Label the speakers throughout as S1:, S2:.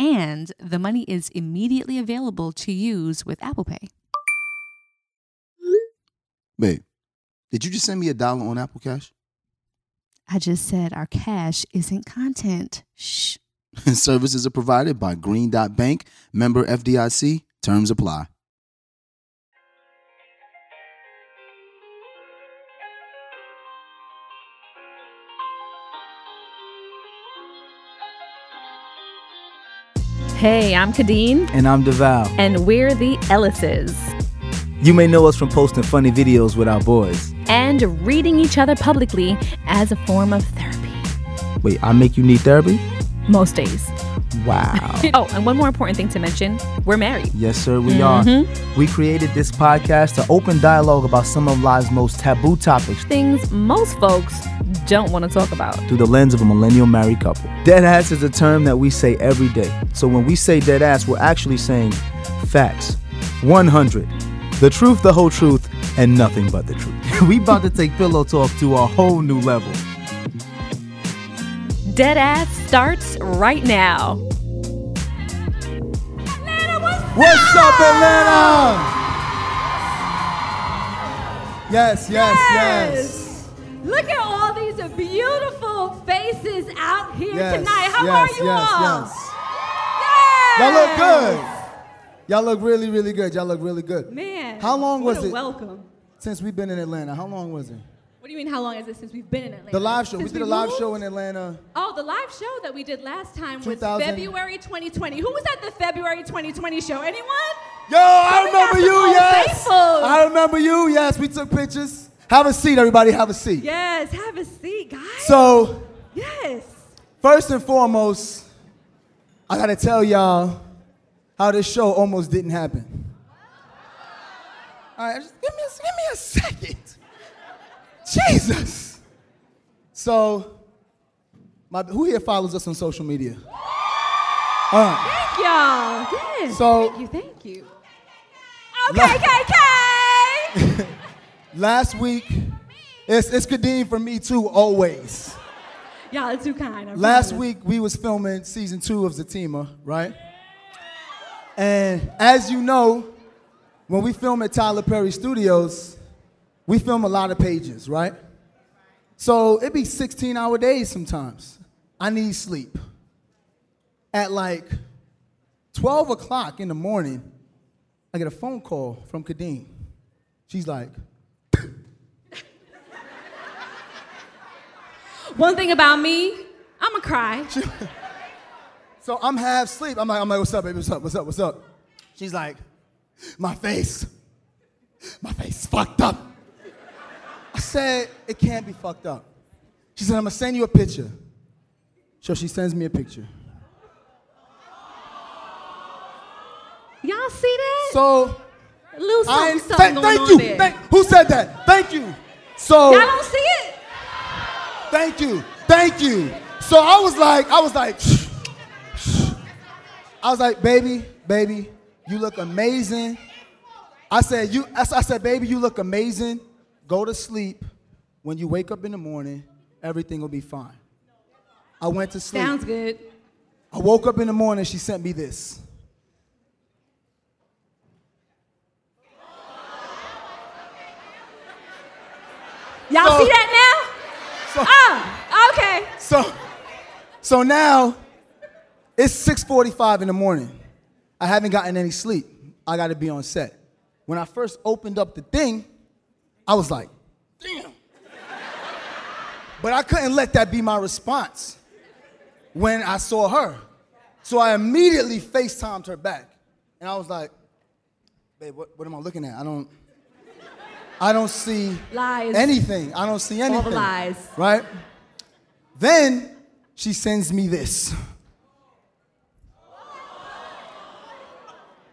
S1: And the money is immediately available to use with Apple Pay.
S2: Babe, did you just send me a dollar on Apple Cash?
S1: I just said our cash isn't content. Shh.
S2: Services are provided by Green Dot Bank, member FDIC. Terms apply.
S1: Hey, I'm Khadeen.
S3: And I'm DeVale.
S1: And we're the Ellises.
S3: You may know us from posting funny videos with our boys.
S1: And reading each other publicly as a form of therapy.
S3: Wait, I make you need therapy?
S1: Most days.
S3: Wow.
S1: oh, and one more important thing to mention we're married.
S3: Yes, sir, we mm-hmm. are. We created this podcast to open dialogue about some of life's most taboo topics.
S1: Things most folks don't want to talk about.
S3: Through the lens of a millennial married couple. Dead ass is a term that we say every day. So when we say dead ass, we're actually saying facts. 100. The truth, the whole truth, and nothing but the truth. we about to take pillow talk to a whole new level.
S1: Dead Ass starts right now.
S4: Atlanta, what's,
S5: what's up? up, Atlanta? Yes, yes, yes, yes.
S4: Look at all these beautiful faces out here
S5: yes,
S4: tonight. How
S5: yes,
S4: are you
S5: yes,
S4: all?
S5: Yes. Y'all look good. Y'all look really, really good. Y'all look really good.
S4: Man.
S5: How long was it?
S4: Welcome.
S5: Since we've been in Atlanta. How long was it?
S4: What do you mean, how long is it since we've been in Atlanta?
S5: The live show.
S4: Since
S5: we did
S4: we
S5: a live
S4: moved?
S5: show in Atlanta.
S4: Oh, the live show that we did last time was February 2020. Who was at the February 2020 show? Anyone?
S5: Yo, I remember you, yes. I remember you, yes. We took pictures. Have a seat, everybody. Have a seat.
S4: Yes, have a seat, guys.
S5: So,
S4: yes.
S5: first and foremost, I gotta tell y'all how this show almost didn't happen. All right, just give me a, give me a second. Jesus. So, my, who here follows us on social media? All right.
S4: Thank y'all. Yes.
S5: So-
S4: thank you, thank you. Okay, KK.
S5: Last week, it's, it's Khadeen for me too, always.
S4: y'all are too kind. I
S5: Last
S4: promise.
S5: week, we was filming season two of Zatima, right? And as you know, when we film at Tyler Perry Studios, we film a lot of pages, right? So it be 16 hour days sometimes. I need sleep. At like 12 o'clock in the morning, I get a phone call from Khadeen. She's like,
S4: One thing about me, I'ma cry.
S5: So I'm half asleep. I'm like, I'm like, what's up, baby? What's up? What's up? What's up? She's like, my face. My face fucked up. I said, it can't be fucked up. She said, I'm gonna send you a picture. So she sends me a picture.
S4: Y'all see that?
S5: So
S4: A little
S5: I
S4: something, something
S5: thank,
S4: going
S5: thank
S4: on
S5: you. Thank, who said that? Thank you. So
S4: Y'all don't see it?
S5: Thank you. Thank you. So I was like, I was like, I was like, baby, baby, you look amazing. I said, you, I said, baby, you look amazing. Go to sleep. When you wake up in the morning, everything will be fine. I went to sleep.
S4: Sounds good.
S5: I woke up in the morning, she sent me this.
S4: Y'all
S5: So-
S4: see that now?
S5: So,
S4: Oh, okay.
S5: so, so now it's 6:45 in the morning. I haven't gotten any sleep. I got to be on set. when I first opened up the thing, I was like, damn. but I couldn't let that be my response when I saw her. So I immediately FaceTimed her back. And I was like, babe, what, what am I looking at? I don't I don't see
S4: Lies.
S5: anything. I don't see anything.
S4: lies.
S5: Right? Then she sends me this.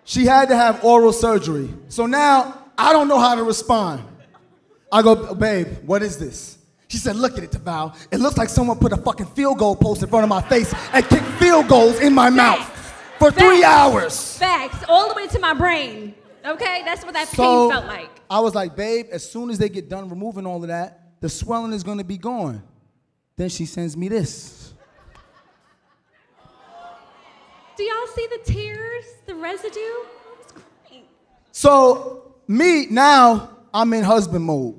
S5: She had to have oral surgery. So now I don't know how to respond. I go, babe, what is this? She said, look at it, DeVale. It looks like someone put a fucking field goal post in front of my face and kicked field goals in my mouth for three hours.
S4: Facts, all the way to my brain. Okay, that's what that pain felt like.
S5: I was like, babe, as soon as they get done removing all of that, the swelling is gonna be gone. Then she sends me this.
S4: Do y'all see the tears, the residue?
S5: So me now, I'm in husband mode.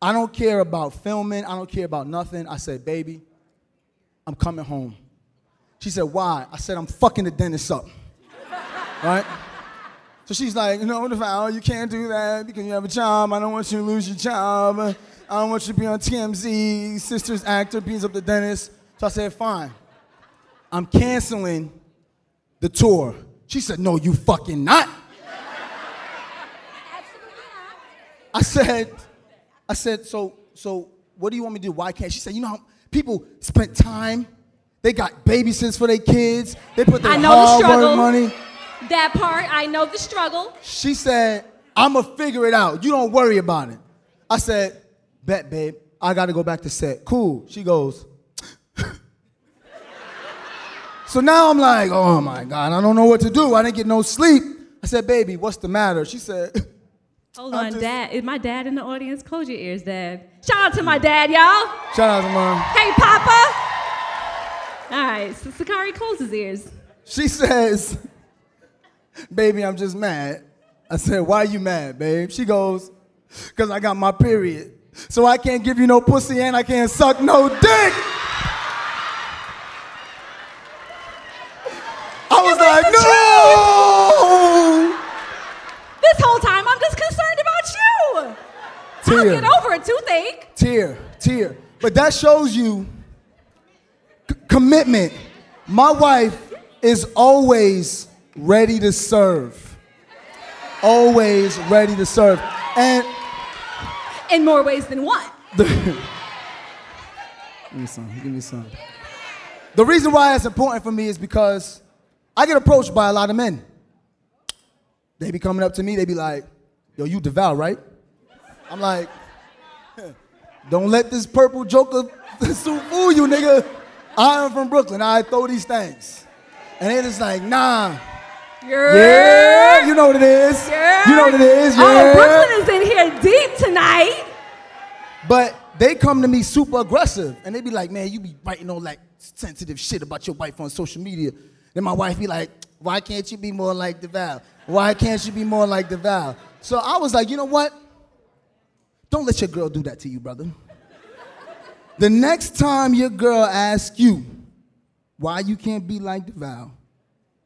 S5: I don't care about filming. I don't care about nothing. I said, baby, I'm coming home. She said, why? I said, I'm fucking the dentist up. right? So she's like, know, DeVale, you can't do that because you have a job. I don't want you to lose your job. I don't want you to be on TMZ, sister's actor, beats up the dentist. So I said, fine. I'm canceling the tour. She said, no, you fucking not. I said, I said, so, so what do you want me to do? Why can't? She said, you know how people spent time, they got babysitters for their kids, they put their
S4: the
S5: hard work
S4: struggle.
S5: money.
S4: That part, I know the struggle.
S5: She said, I'ma figure it out. You don't worry about it. I said, bet, babe. I gotta go back to set. Cool. She goes. so now I'm like, oh my God, I don't know what to do. I didn't get no sleep. I said, baby, what's the matter? She said,
S4: Hold on,
S5: just-
S4: Dad. Is my dad in the audience? Close your ears, Dad. Shout out to my dad, y'all.
S5: shout out to mom.
S4: Hey, Papa. All right, so Sakari, close his ears.
S5: She says, Baby, I'm just mad. I said, Why are you mad, babe? She goes, Because I got my period. So I can't give you no pussy and I can't suck no dick. I was like, No!
S4: This whole time, I'm just concerned about you. I'll
S5: Tear.
S4: get over a toothache.
S5: Tear, tear. But that shows you c- commitment. My wife is always ready to serve. Always ready to serve. And
S4: In more ways than one.
S5: give me some, give me some. The reason why it's important for me is because I get approached by a lot of men. They be coming up to me, they be like, yo, you devout, right? I'm like, don't let this purple joker suit fool you, nigga. I am from Brooklyn. I throw these things. And they just like, nah. Yeah, you know what it is. Yeah. You know what it is. Oh, yeah.
S4: Oh, Brooklyn is in here deep tonight.
S5: But they come to me super aggressive and they be like, man, you be writing all that sensitive shit about your wife on social media. Then my wife be like, why can't you be more like DeVale? Why can't you be more like DeVale? So I was like, you know what? Don't let your girl do that to you, brother. The next time your girl asks you why you can't be like DeVale,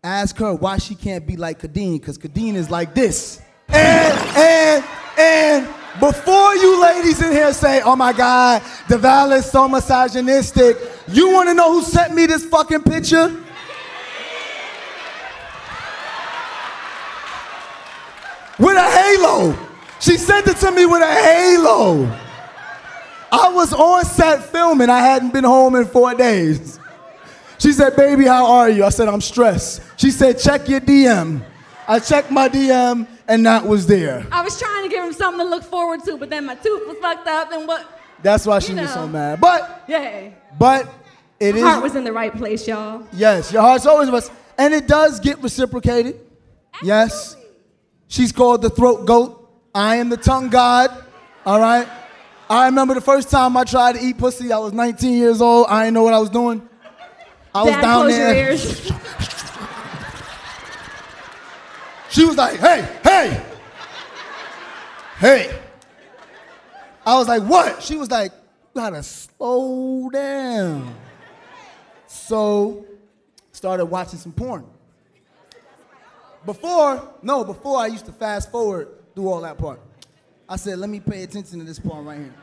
S5: ask her why she can't be like Khadeen, because Khadeen is like this. And, and, and before you ladies in here say, oh my God, DeVale is so misogynistic, you want to know who sent me this fucking picture? With a halo. She sent it to me with a halo. I was on set filming. I hadn't been home in four days. She said, Baby, how are you? I said, I'm stressed. She said, Check your DM. I checked my DM and that was there.
S4: I was trying to give him something to look forward to, but then my tooth was fucked up and what?
S5: That's why she
S4: You
S5: was so mad. But,
S4: Yeah.
S5: but it is.
S4: Heart was in the right place, y'all.
S5: yes, your heart's always was. And it does get reciprocated. Yes. She's called the throat goat. I am the tongue god. All right. I remember the first time I tried to eat pussy. I was 19 years old. I didn't know what I was doing. I was
S4: Dad,
S5: down
S4: close
S5: there.
S4: your ears.
S5: She was like, hey, hey, hey. I was like, what? She was like, you gotta slow down. So, started watching some porn. Before, no, before I used to fast forward through all that part. I said, let me pay attention to this part right here.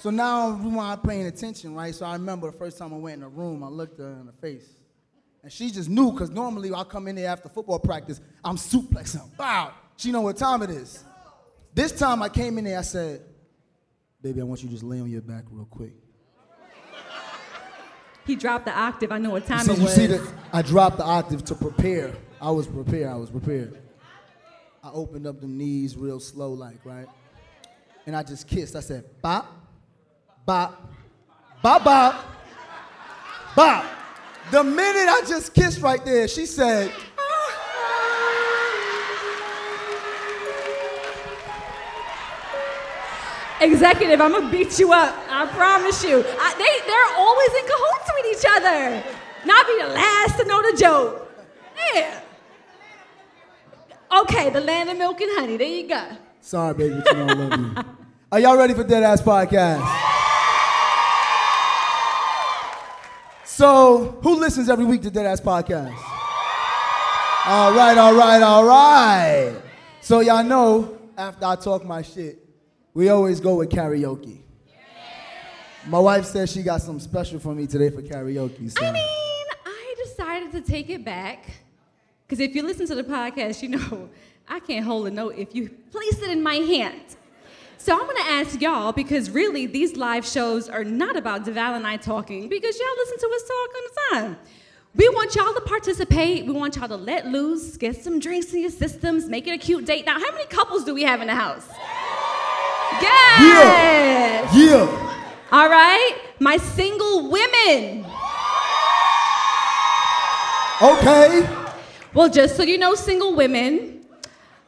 S5: So now we I'm paying attention, right? So I remember the first time I went in the room, I looked her in the face. And she just knew, because normally I come in there after football practice, I'm suplexing. Wow. She know what time it is. This time I came in there, I said, baby, I want you to just lay on your back real quick.
S4: He dropped the octave. I know what time
S5: So
S4: it
S5: you see that I dropped the octave to prepare. I was prepared, I was prepared. I opened up the knees real slow like, right? And I just kissed. I said, bop, bop, bop, bop, bop. The minute I just kissed right there, she said,
S4: Executive, I'm gonna beat you up. I promise you. I, they, they're always in cahoots with each other. Not be the last to know the joke. Yeah. Okay, the land of milk and honey. There you go.
S5: sorry, baby, you know I love you. Are y'all ready for Dead Ass Podcast? So, who listens every week to Dead Ass Podcast? All right, all right, all right. So, y'all know after I talk my shit, we always go with karaoke. My wife says she got something special for me today for karaoke. So.
S4: I mean, I decided to take it back. Because if you listen to the podcast, you know I can't hold a note if you place it in my hand. So I'm gonna ask y'all, because really these live shows are not about DeVale and I talking, because y'all listen to us talk all the time. We want y'all to participate. We want y'all to let loose, get some drinks in your systems, make it a cute date. Now, how many couples do we have in the house? Yes!
S5: Yeah.
S4: All right? My single women.
S5: Okay.
S4: Well, just so you know, single women,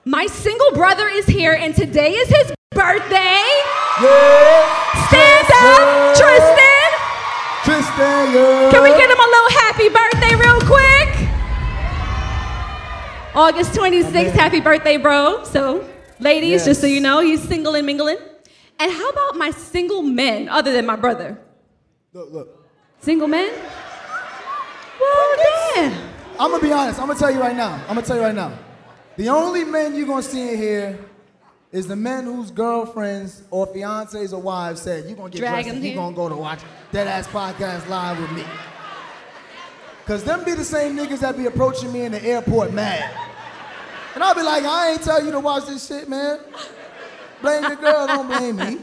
S4: my single brother is here, and today is his birthday.
S5: Yeah.
S4: Stand up, Tristan.
S5: Tristan, yeah.
S4: Can we get him a little happy birthday, real quick? August 26th, happy birthday, bro. So, ladies, just so you know, he's single and mingling. And how about my single men, other than my brother?
S5: Look, look.
S4: Single men? Well, damn.
S5: I'm gonna be honest. I'm gonna tell you right now. I'm gonna tell you right now. The only men you're gonna see in here is the men whose girlfriends or fiancés or wives said, "You're gonna get
S4: Drag
S5: dressed and you're gonna go to watch Dead Ass Podcast live with me." Cause them be the same niggas that be approaching me in the airport mad, and I'll be like, "I ain't tell you to watch this shit, man. Blame the girl, don't blame me."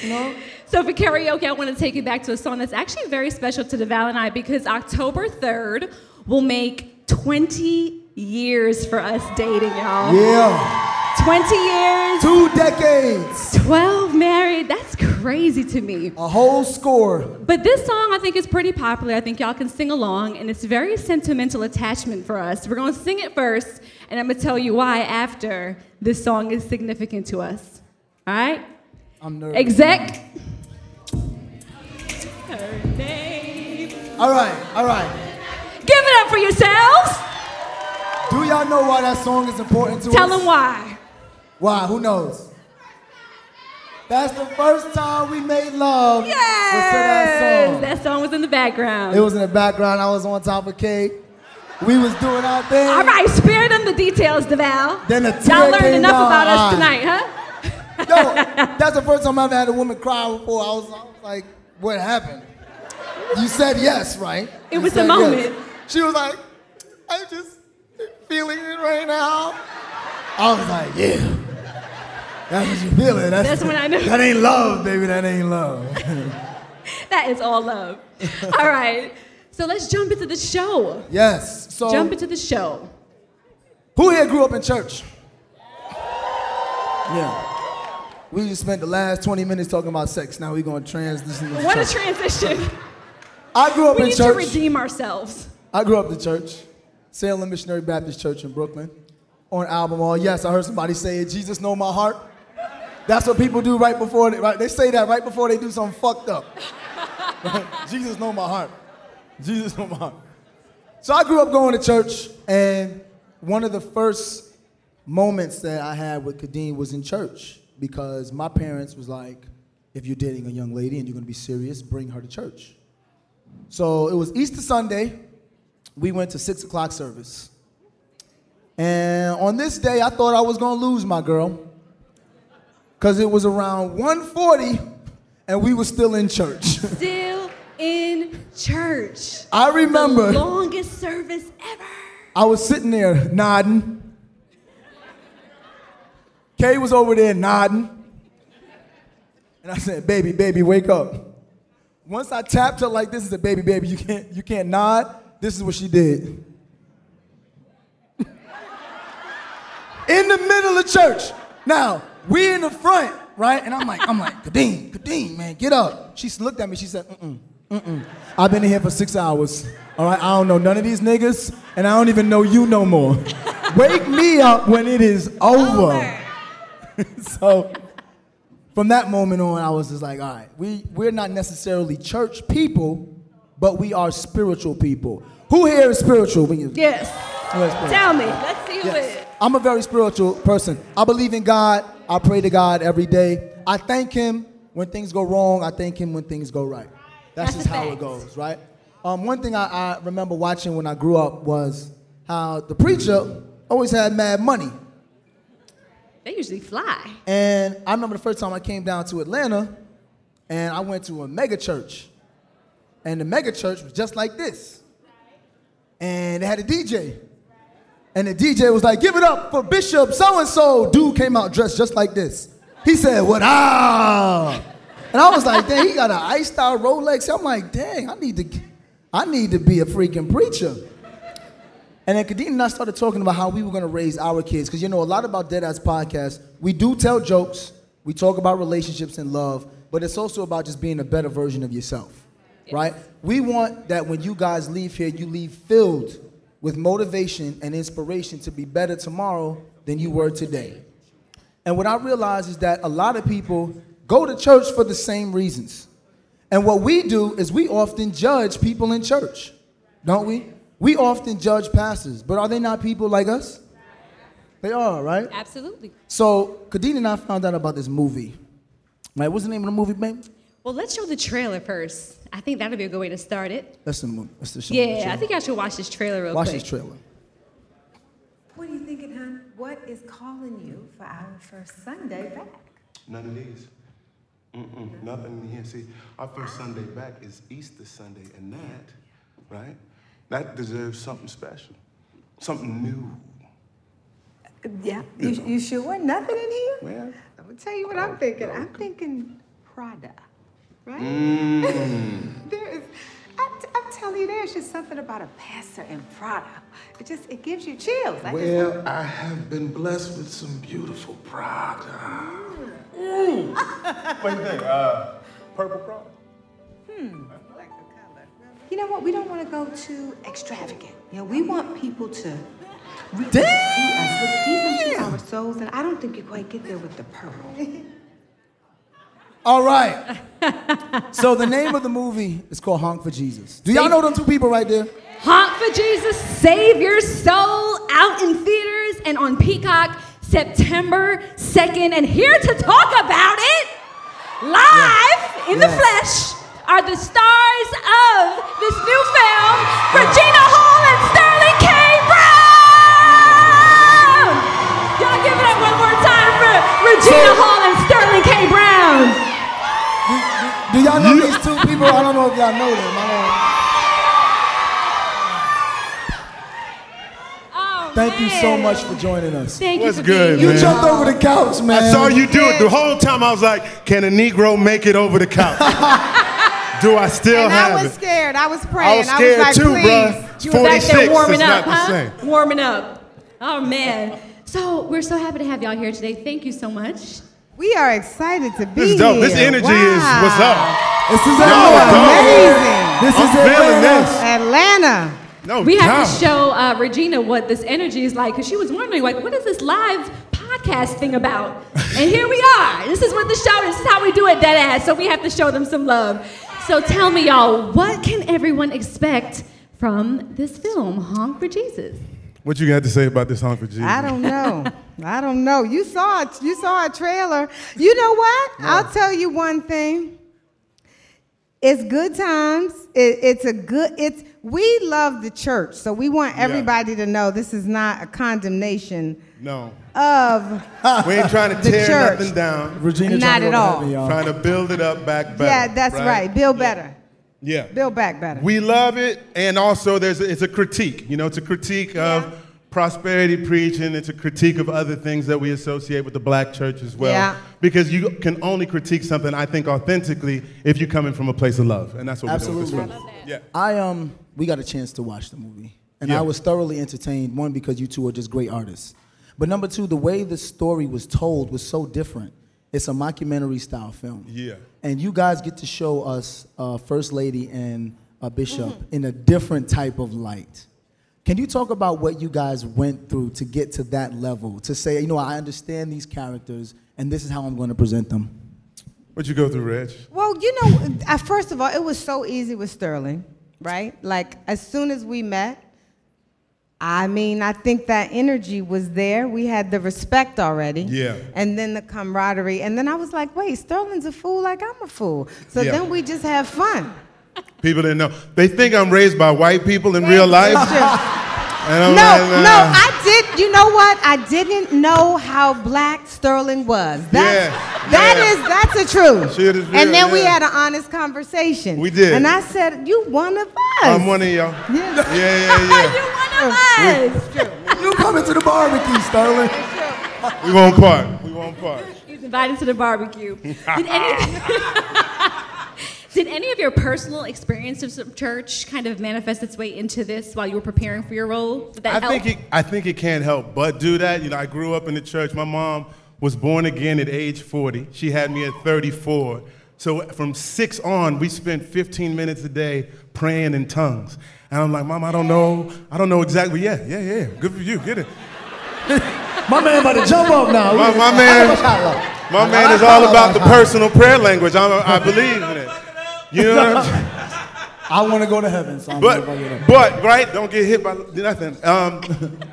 S5: You know?
S4: So for karaoke, I want to take you back to a song that's actually very special to DeVal and I because October 3rd will make 20 years for us dating, y'all.
S5: Yeah.
S4: 20 years,
S5: Two decades,
S4: 12 married. That's crazy to me.
S5: a whole score.
S4: But this song I think is pretty popular. I think y'all can sing along, and it's very sentimental attachment for us. We're gonna sing it first, and I'm gonna tell you why after this song is significant to us. All right?
S5: I'm nervous.
S4: Exec.
S5: All right, all right.
S4: Give it up for yourselves.
S5: Do y'all know why that song is important to
S4: Tell
S5: us?
S4: Tell them why.
S5: Why? Who knows? That's the first time we made love. to that
S4: Yes!
S5: song.
S4: That song was in the background.
S5: It was in the background. I was on top of cake. We was doing our thing.
S4: All right, spare them the details, DeVale.
S5: Then a
S4: Y'all learned enough
S5: down
S4: about us tonight, huh?
S5: Yo, that's the first time I've had a woman cry before. I was, I was like, what happened? You said yes, right?
S4: It
S5: You
S4: was
S5: the
S4: moment.
S5: She was like, I'm just feeling it right now. I was like, yeah. That's what you're feeling. That's,
S4: That's when I knew.
S5: That ain't love, baby. That ain't love.
S4: That is all love. all right, so let's jump into the show.
S5: yes. So,
S4: Jump into the show.
S5: who here grew up in church? Yeah. We just spent the last 20 minutes talking about sex. Now we're going to transition
S4: What a transition.
S5: I grew up
S4: We
S5: in church.
S4: We need to redeem ourselves.
S5: I grew up in church, Salem Missionary Baptist Church in Brooklyn, on Albemarle. Yes, I heard somebody say it. Jesus know my heart. That's what people do right before they, right? They say that right before they do something fucked up. Jesus know my heart. Jesus know my heart. So I grew up going to church, and one of the first moments that I had with Khadeen was in church because my parents was like, if you're dating a young lady and you're gonna be serious, bring her to church. So it was Easter Sunday. We went to six o'clock service. And on this day, I thought I was gonna lose my girl. Cause it was around 140 and we were still in church.
S4: Still in church.
S5: I remember
S4: The longest service ever.
S5: I was sitting there nodding. Kay was over there nodding. And I said, baby, baby, wake up. Once I tapped her like this and said, baby, baby, you can't, you can't nod, this is what she did. in the middle of church. Now, we in the front, right? And I'm like, I'm like, Khadeen, Khadeen, man, get up. She looked at me, she said, mm-mm, mm-mm. I've been in here for six hours. All right, I don't know none of these niggas, and I don't even know you no more. Wake me up when it is over. so from that moment on, I was just like, all right, we, we're not necessarily church people, but we are spiritual people. Who here is spiritual? We can-
S4: Yes.
S5: spiritual?
S4: Tell me. Let's see who
S5: Yes.
S4: is.
S5: I'm a very spiritual person. I believe in God. I pray to God every day. I thank Him when things go wrong. I thank Him when things go right. That's,
S4: That's
S5: just how it goes, right? Um, one thing I, I remember watching when I grew up was how the preacher always had mad money.
S4: They usually fly.
S5: And I remember the first time I came down to Atlanta and I went to a mega church. And the mega church was just like this. And they had a DJ. And the DJ was like, give it up for Bishop so and so. Dude came out dressed just like this. He said, what up? And I was like, dang, he got an iced out Rolex. I'm like, dang, I need to, I need to be a freaking preacher. And then Khadeen and I started talking about how we were going to raise our kids. Because you know, a lot about Dead Ass Podcast, we do tell jokes, we talk about relationships and love, but it's also about just being a better version of yourself, right? We want that when you guys leave here, you leave filled with motivation and inspiration to be better tomorrow than you were today. And what I realize is that a lot of people go to church for the same reasons. And what we do is we often judge people in church, don't we? We often judge pastors, but are they not people like us? They are, right?
S4: Absolutely.
S5: So, Khadeen and I found out about this movie. Right? What's the name of the movie, babe?
S4: Well, let's show the trailer first. I think that'll be a good way to start it.
S5: That's the movie. That's the show.
S4: Yeah, I think I should watch this trailer real
S5: Watch
S4: quick.
S5: Watch this trailer.
S6: What are you thinking, hon? What is calling you for our first Sunday back?
S7: None of these. Mm-mm, nothing in here. See, our first Sunday back is Easter Sunday, and that, right, that deserves something special, something new.
S6: Uh, yeah. You, you sure? Nothing in here?
S7: Well,
S6: I'm gonna tell you what I'm thinking. I'm thinking Prada, right?
S7: mm,
S6: There is. I'm, t- I'm telling you, there's just something about a pastor in Prada. It just it gives you chills. I just-
S7: well, I have been blessed with some beautiful Prada. Mm. what do you think? Uh, purple Prada? Hmm.
S6: You know what? We don't want to go too extravagant. You know, we want people to really see us, look deep into our souls, and I don't think you quite get there with the purple.
S5: All right. so, the name of the movie is called Honk for Jesus. Do y'all know them two people right there?
S4: Honk for Jesus, Save Your Soul, out in theaters and on Peacock September 2nd. And here to talk about it, live in the flesh, are the stars of this new film, Regina Hall and Sterling K. Brown! Y'all give it up one more time for Regina
S5: So-
S4: Hall
S5: Do y'all know these two people? I don't know if y'all know them. I don't.
S4: Oh,
S5: Thank you so much for joining us.
S4: Thank
S8: What's
S4: you for
S8: good,
S4: being
S5: You
S8: man?
S4: here.
S5: jumped over the couch, man.
S8: I saw you do it the whole time. I was like, can a Negro make it over the couch? do I still
S9: And
S8: have it?
S9: I was
S8: it?
S9: scared. I was praying.
S8: I was scared
S9: like,
S8: too,
S9: please.
S8: bruh.
S4: You were back
S8: 46
S4: there warming
S8: is
S4: up,
S8: not the
S4: huh?
S8: same.
S4: Warming up. Oh man. So we're so happy to have y'all here today. Thank you so much.
S9: We are excited to be
S8: This is dope.
S9: here.
S8: This energy is what's up.
S5: This is
S8: Yo,
S5: Atlanta.
S8: dope.
S9: Amazing.
S5: This
S8: I'm
S5: is
S8: feeling
S5: Atlanta.
S8: this.
S9: Atlanta.
S8: No
S4: We have to show uh, Regina what this energy is like because she was wondering, like, what is this live podcast thing about? And here we are. This is what the show. Is. This is how we do it, dead ass. So we have to show them some love. So tell me, y'all, what can everyone expect from this film, Honk for Jesus?
S8: What you got to say about this Honk for Jesus?
S9: I don't know. I don't know. You saw it. You saw a trailer. You know what? I'll tell you one thing. It's good times. It, it's a good. It's we love the church, so we want everybody to know this is not a condemnation
S8: No.
S9: of
S8: We ain't trying to tear
S9: church.
S8: nothing down.
S5: Regina
S9: Not
S5: trying to
S9: at all.
S5: heaven, y'all.
S8: Trying to build it up back better.
S9: yeah, that's right. Build better.
S8: Yeah.
S9: Build back better.
S8: We love it, and also there's a, it's a critique. You know, it's a critique of prosperity preaching. It's a critique of other things that we associate with the black church as well.
S9: Yeah.
S8: Because you can only critique something, I think, authentically if you're coming from a place of love, and that's what we're doing
S5: Absolutely.
S8: Yeah.
S5: I um we got a chance to watch the movie. And
S8: Yeah.
S5: I was thoroughly entertained, one because you two are just great artists. But number two, the way the story was told was so different. It's a mockumentary style film.
S8: Yeah.
S5: And you guys get to show us uh, First Lady and uh, Bishop in a different type of light. Can you talk about what you guys went through to get to that level? To say, you know, I understand these characters, and this is how I'm going to present them.
S8: What'd you go through, Reg?
S9: Well, you know, first of all, it was so easy with Sterling, right? Like, as soon as we met, I mean, I think that energy was there. We had the respect already.
S8: Yeah.
S9: And then the camaraderie. And then I was like, wait, Sterling's a fool like I'm a fool. So
S8: Yeah.
S9: then we just have fun.
S8: People didn't know. They think I'm raised by white people in real life.
S9: It's just-
S8: And I'm
S9: no,
S8: like, nah.
S9: no, I did. You know what? I didn't know how black Sterling was. That,
S8: Yeah,
S9: that
S8: yeah.
S9: is that's the truth.
S8: Shit is real,
S9: and then we had an honest conversation.
S8: We did.
S9: And I said, "You one of us."
S8: I'm one of y'all.
S9: Yeah.
S8: Yeah, yeah, You
S4: One of us.
S5: You coming to the barbecue, Sterling?
S8: We won't part. We won't part.
S4: He's invited to the barbecue. Did any, did any of your personal experiences of church kind of manifest its way into this while you were preparing for your role? Did that
S8: I
S4: help?
S8: think it, I think it can't help but do that. You know, I grew up in the church. My mom was born again at age 40. She had me at 34. So from six on, we spent 15 minutes a day praying in tongues. And I'm like, Mom, I don't know. I don't know exactly. Yeah, yeah, yeah. Good for you. Get it.
S5: My man about to jump up now.
S8: My, my man, my man is all about the personal prayer language. I'm, I believe in it. You know what I'm saying?
S5: I want to go to heaven, so I'm
S8: but
S5: gonna get up.
S8: but right, don't get hit by nothing. Um,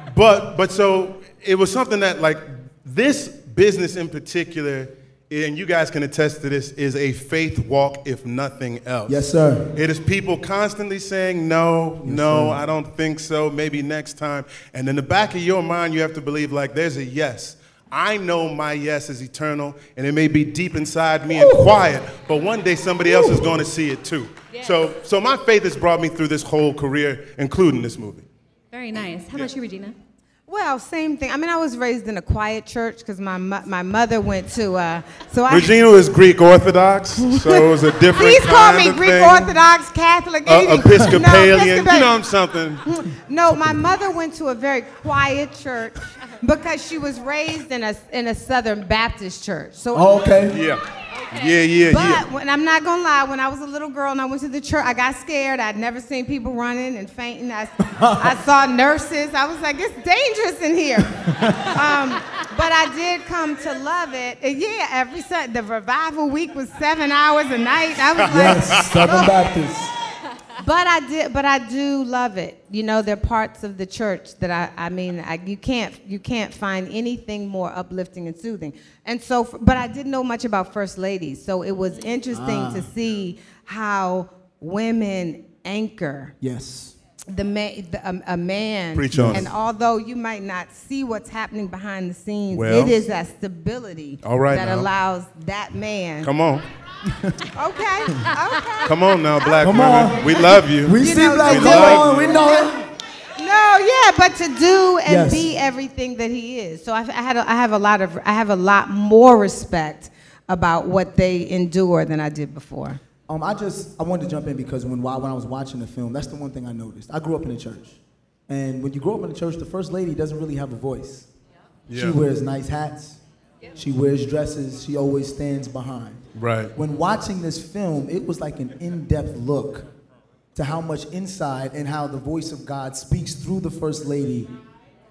S8: but but so it was something that like this business in particular, and you guys can attest to this, is a faith walk, if nothing else.
S5: Yes, sir.
S8: It is people constantly saying no, no, I don't think so, maybe next time, and in the back of your mind, you have to believe like there's a yes. I know my yes is eternal, and it may be deep inside me and quiet, but one day somebody else is going to see it too. So, so my faith has brought me through this whole career, including this movie.
S4: Very nice. How about you, Regina?
S9: Well, same thing. I mean, I was raised in a quiet church because my mo- my mother went to. Uh, so I.
S8: Regina is Greek Orthodox, so it was a different
S9: Please call me
S8: of
S9: Greek
S8: thing.
S9: Orthodox, Catholic,
S8: Uh. Episcopalian,
S9: No,
S8: you know I'm something.
S9: No, my mother went to a very quiet church because she was raised in a in a Southern Baptist church. So
S5: Oh, okay.
S8: Yeah, yeah, yeah,
S9: But
S8: yeah.
S9: when I'm not gonna lie, when I was a little girl and I went to the church, I got scared. I'd never seen people running and fainting. I, I saw nurses. I was like, it's dangerous in here. um, but I did come to love it. And yeah, every Sunday, the revival week was seven hours a night. I was like,
S5: Yes, Southern Baptist.
S9: But I did, but I do love it. You know, there are parts of the church that I, I mean, I, you can't, you can't find anything more uplifting and soothing. And so, f- but I didn't know much about first ladies, so it was interesting to ah. see how women anchor
S5: Yes.
S9: the man, the, a, a man.
S8: Preach on.
S9: And although you might not see what's happening behind the scenes,
S8: Well.
S9: it is that stability
S8: All right
S9: that
S8: now.
S9: allows that man.
S8: Come on,
S9: Okay, okay.
S8: come on now, black
S5: Come
S8: women.
S5: on.
S8: We love you.
S5: We
S9: You
S5: see
S9: know,
S5: black
S9: to
S5: women,
S8: love
S5: we know it.
S9: No, yeah, but to do and
S5: Yes.
S9: be everything that he is. So I, I had, a, I have a lot of, I have a lot more respect about what they endure than I did before.
S5: Um, I just I wanted to jump in because when while- when I was watching the film, that's the one thing I noticed. I grew up in the church, and when you grow up in the church, the first lady doesn't really have a voice.
S8: Yeah.
S5: She wears nice hats. Yeah. She wears dresses. She always stands behind.
S8: Right.
S5: When watching this film, it was like an in-depth look to how much inside and how the voice of God speaks through the first lady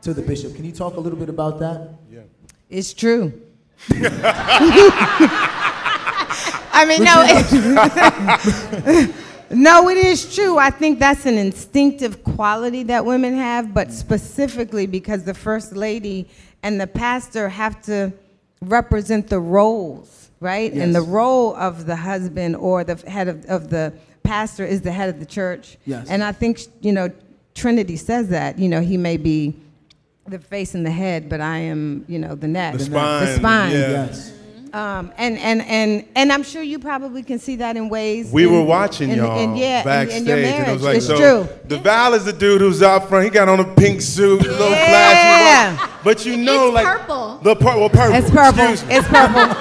S5: to the bishop. Can you talk a little bit about that? Yeah.
S9: It's true. I mean, no, no, it is true. I think that's an instinctive quality that women have, but specifically because the first lady and the pastor have to represent the roles, right? And the role of the husband or the head of, of the pastor is the head of the church.
S5: Yes.
S9: And I think, you know, Trinitie says that. You know, he may be the face and the head, but I am, you know, the neck.
S8: The spine,
S9: The spine.
S8: yeah.
S5: Yes.
S9: Um, and, and, and, and I'm sure you probably can see that in ways.
S8: We
S9: in-
S8: were watching
S9: in-
S8: y'all
S9: in- yeah, in-
S8: backstage,
S9: in, your marriage.
S8: and it was like,
S9: it's
S8: so
S9: true.
S8: DeVale is the dude who's out front. He got on a pink suit, a little
S9: Yeah.
S8: flashy. But you know,
S4: It's
S8: like
S4: purple.
S8: the pur- well, purple.
S9: It's purple.
S8: Excuse me.
S9: It's purple.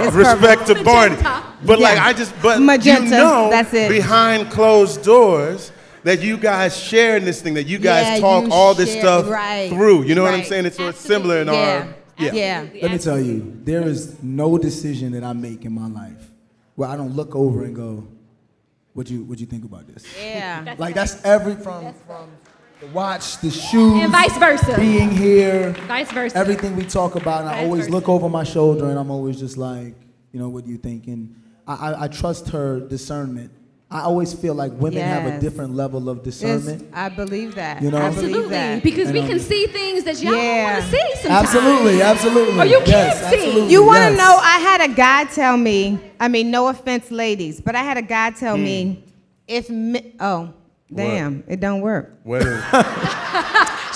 S9: It's
S8: Respect to Barney.
S4: Magenta.
S8: But like I just, but
S9: Magenta,
S8: you know,
S9: that's it.
S8: behind closed doors. That you guys share in this thing, that you guys
S9: Yeah,
S8: talk
S9: you
S8: all this
S9: share-
S8: stuff
S9: right,
S8: through. You know what I'm saying? It's so it's similar in
S9: yeah.
S8: our
S9: yeah.
S8: yeah.
S5: Let me tell you, there is no decision that I make in my life where I don't look over and go, "What you what you think about this?"
S9: Yeah.
S5: Like that's every from from the watch, the shoes,
S4: And vice versa.
S5: being here,
S4: Vice versa.
S5: everything we talk about. And I always
S4: versa.
S5: look over my shoulder and I'm always just like, you know, what do you think? And I, I, I trust her discernment. I always feel like women have a different level of
S9: It's-
S5: discernment.
S9: I believe that.
S5: You know?
S9: I believe
S4: Absolutely.
S9: that.
S4: Because we
S5: And, um,
S4: can see things that y'all
S9: Yeah.
S4: want to see sometimes.
S5: Absolutely, absolutely.
S4: Or you can't
S5: Yes,
S4: see.
S5: absolutely,
S9: You want to
S5: yes.
S9: know? I had a guy tell me. I mean, no offense, ladies, but I had a guy tell me if mi- oh damn, it don't work.
S8: What is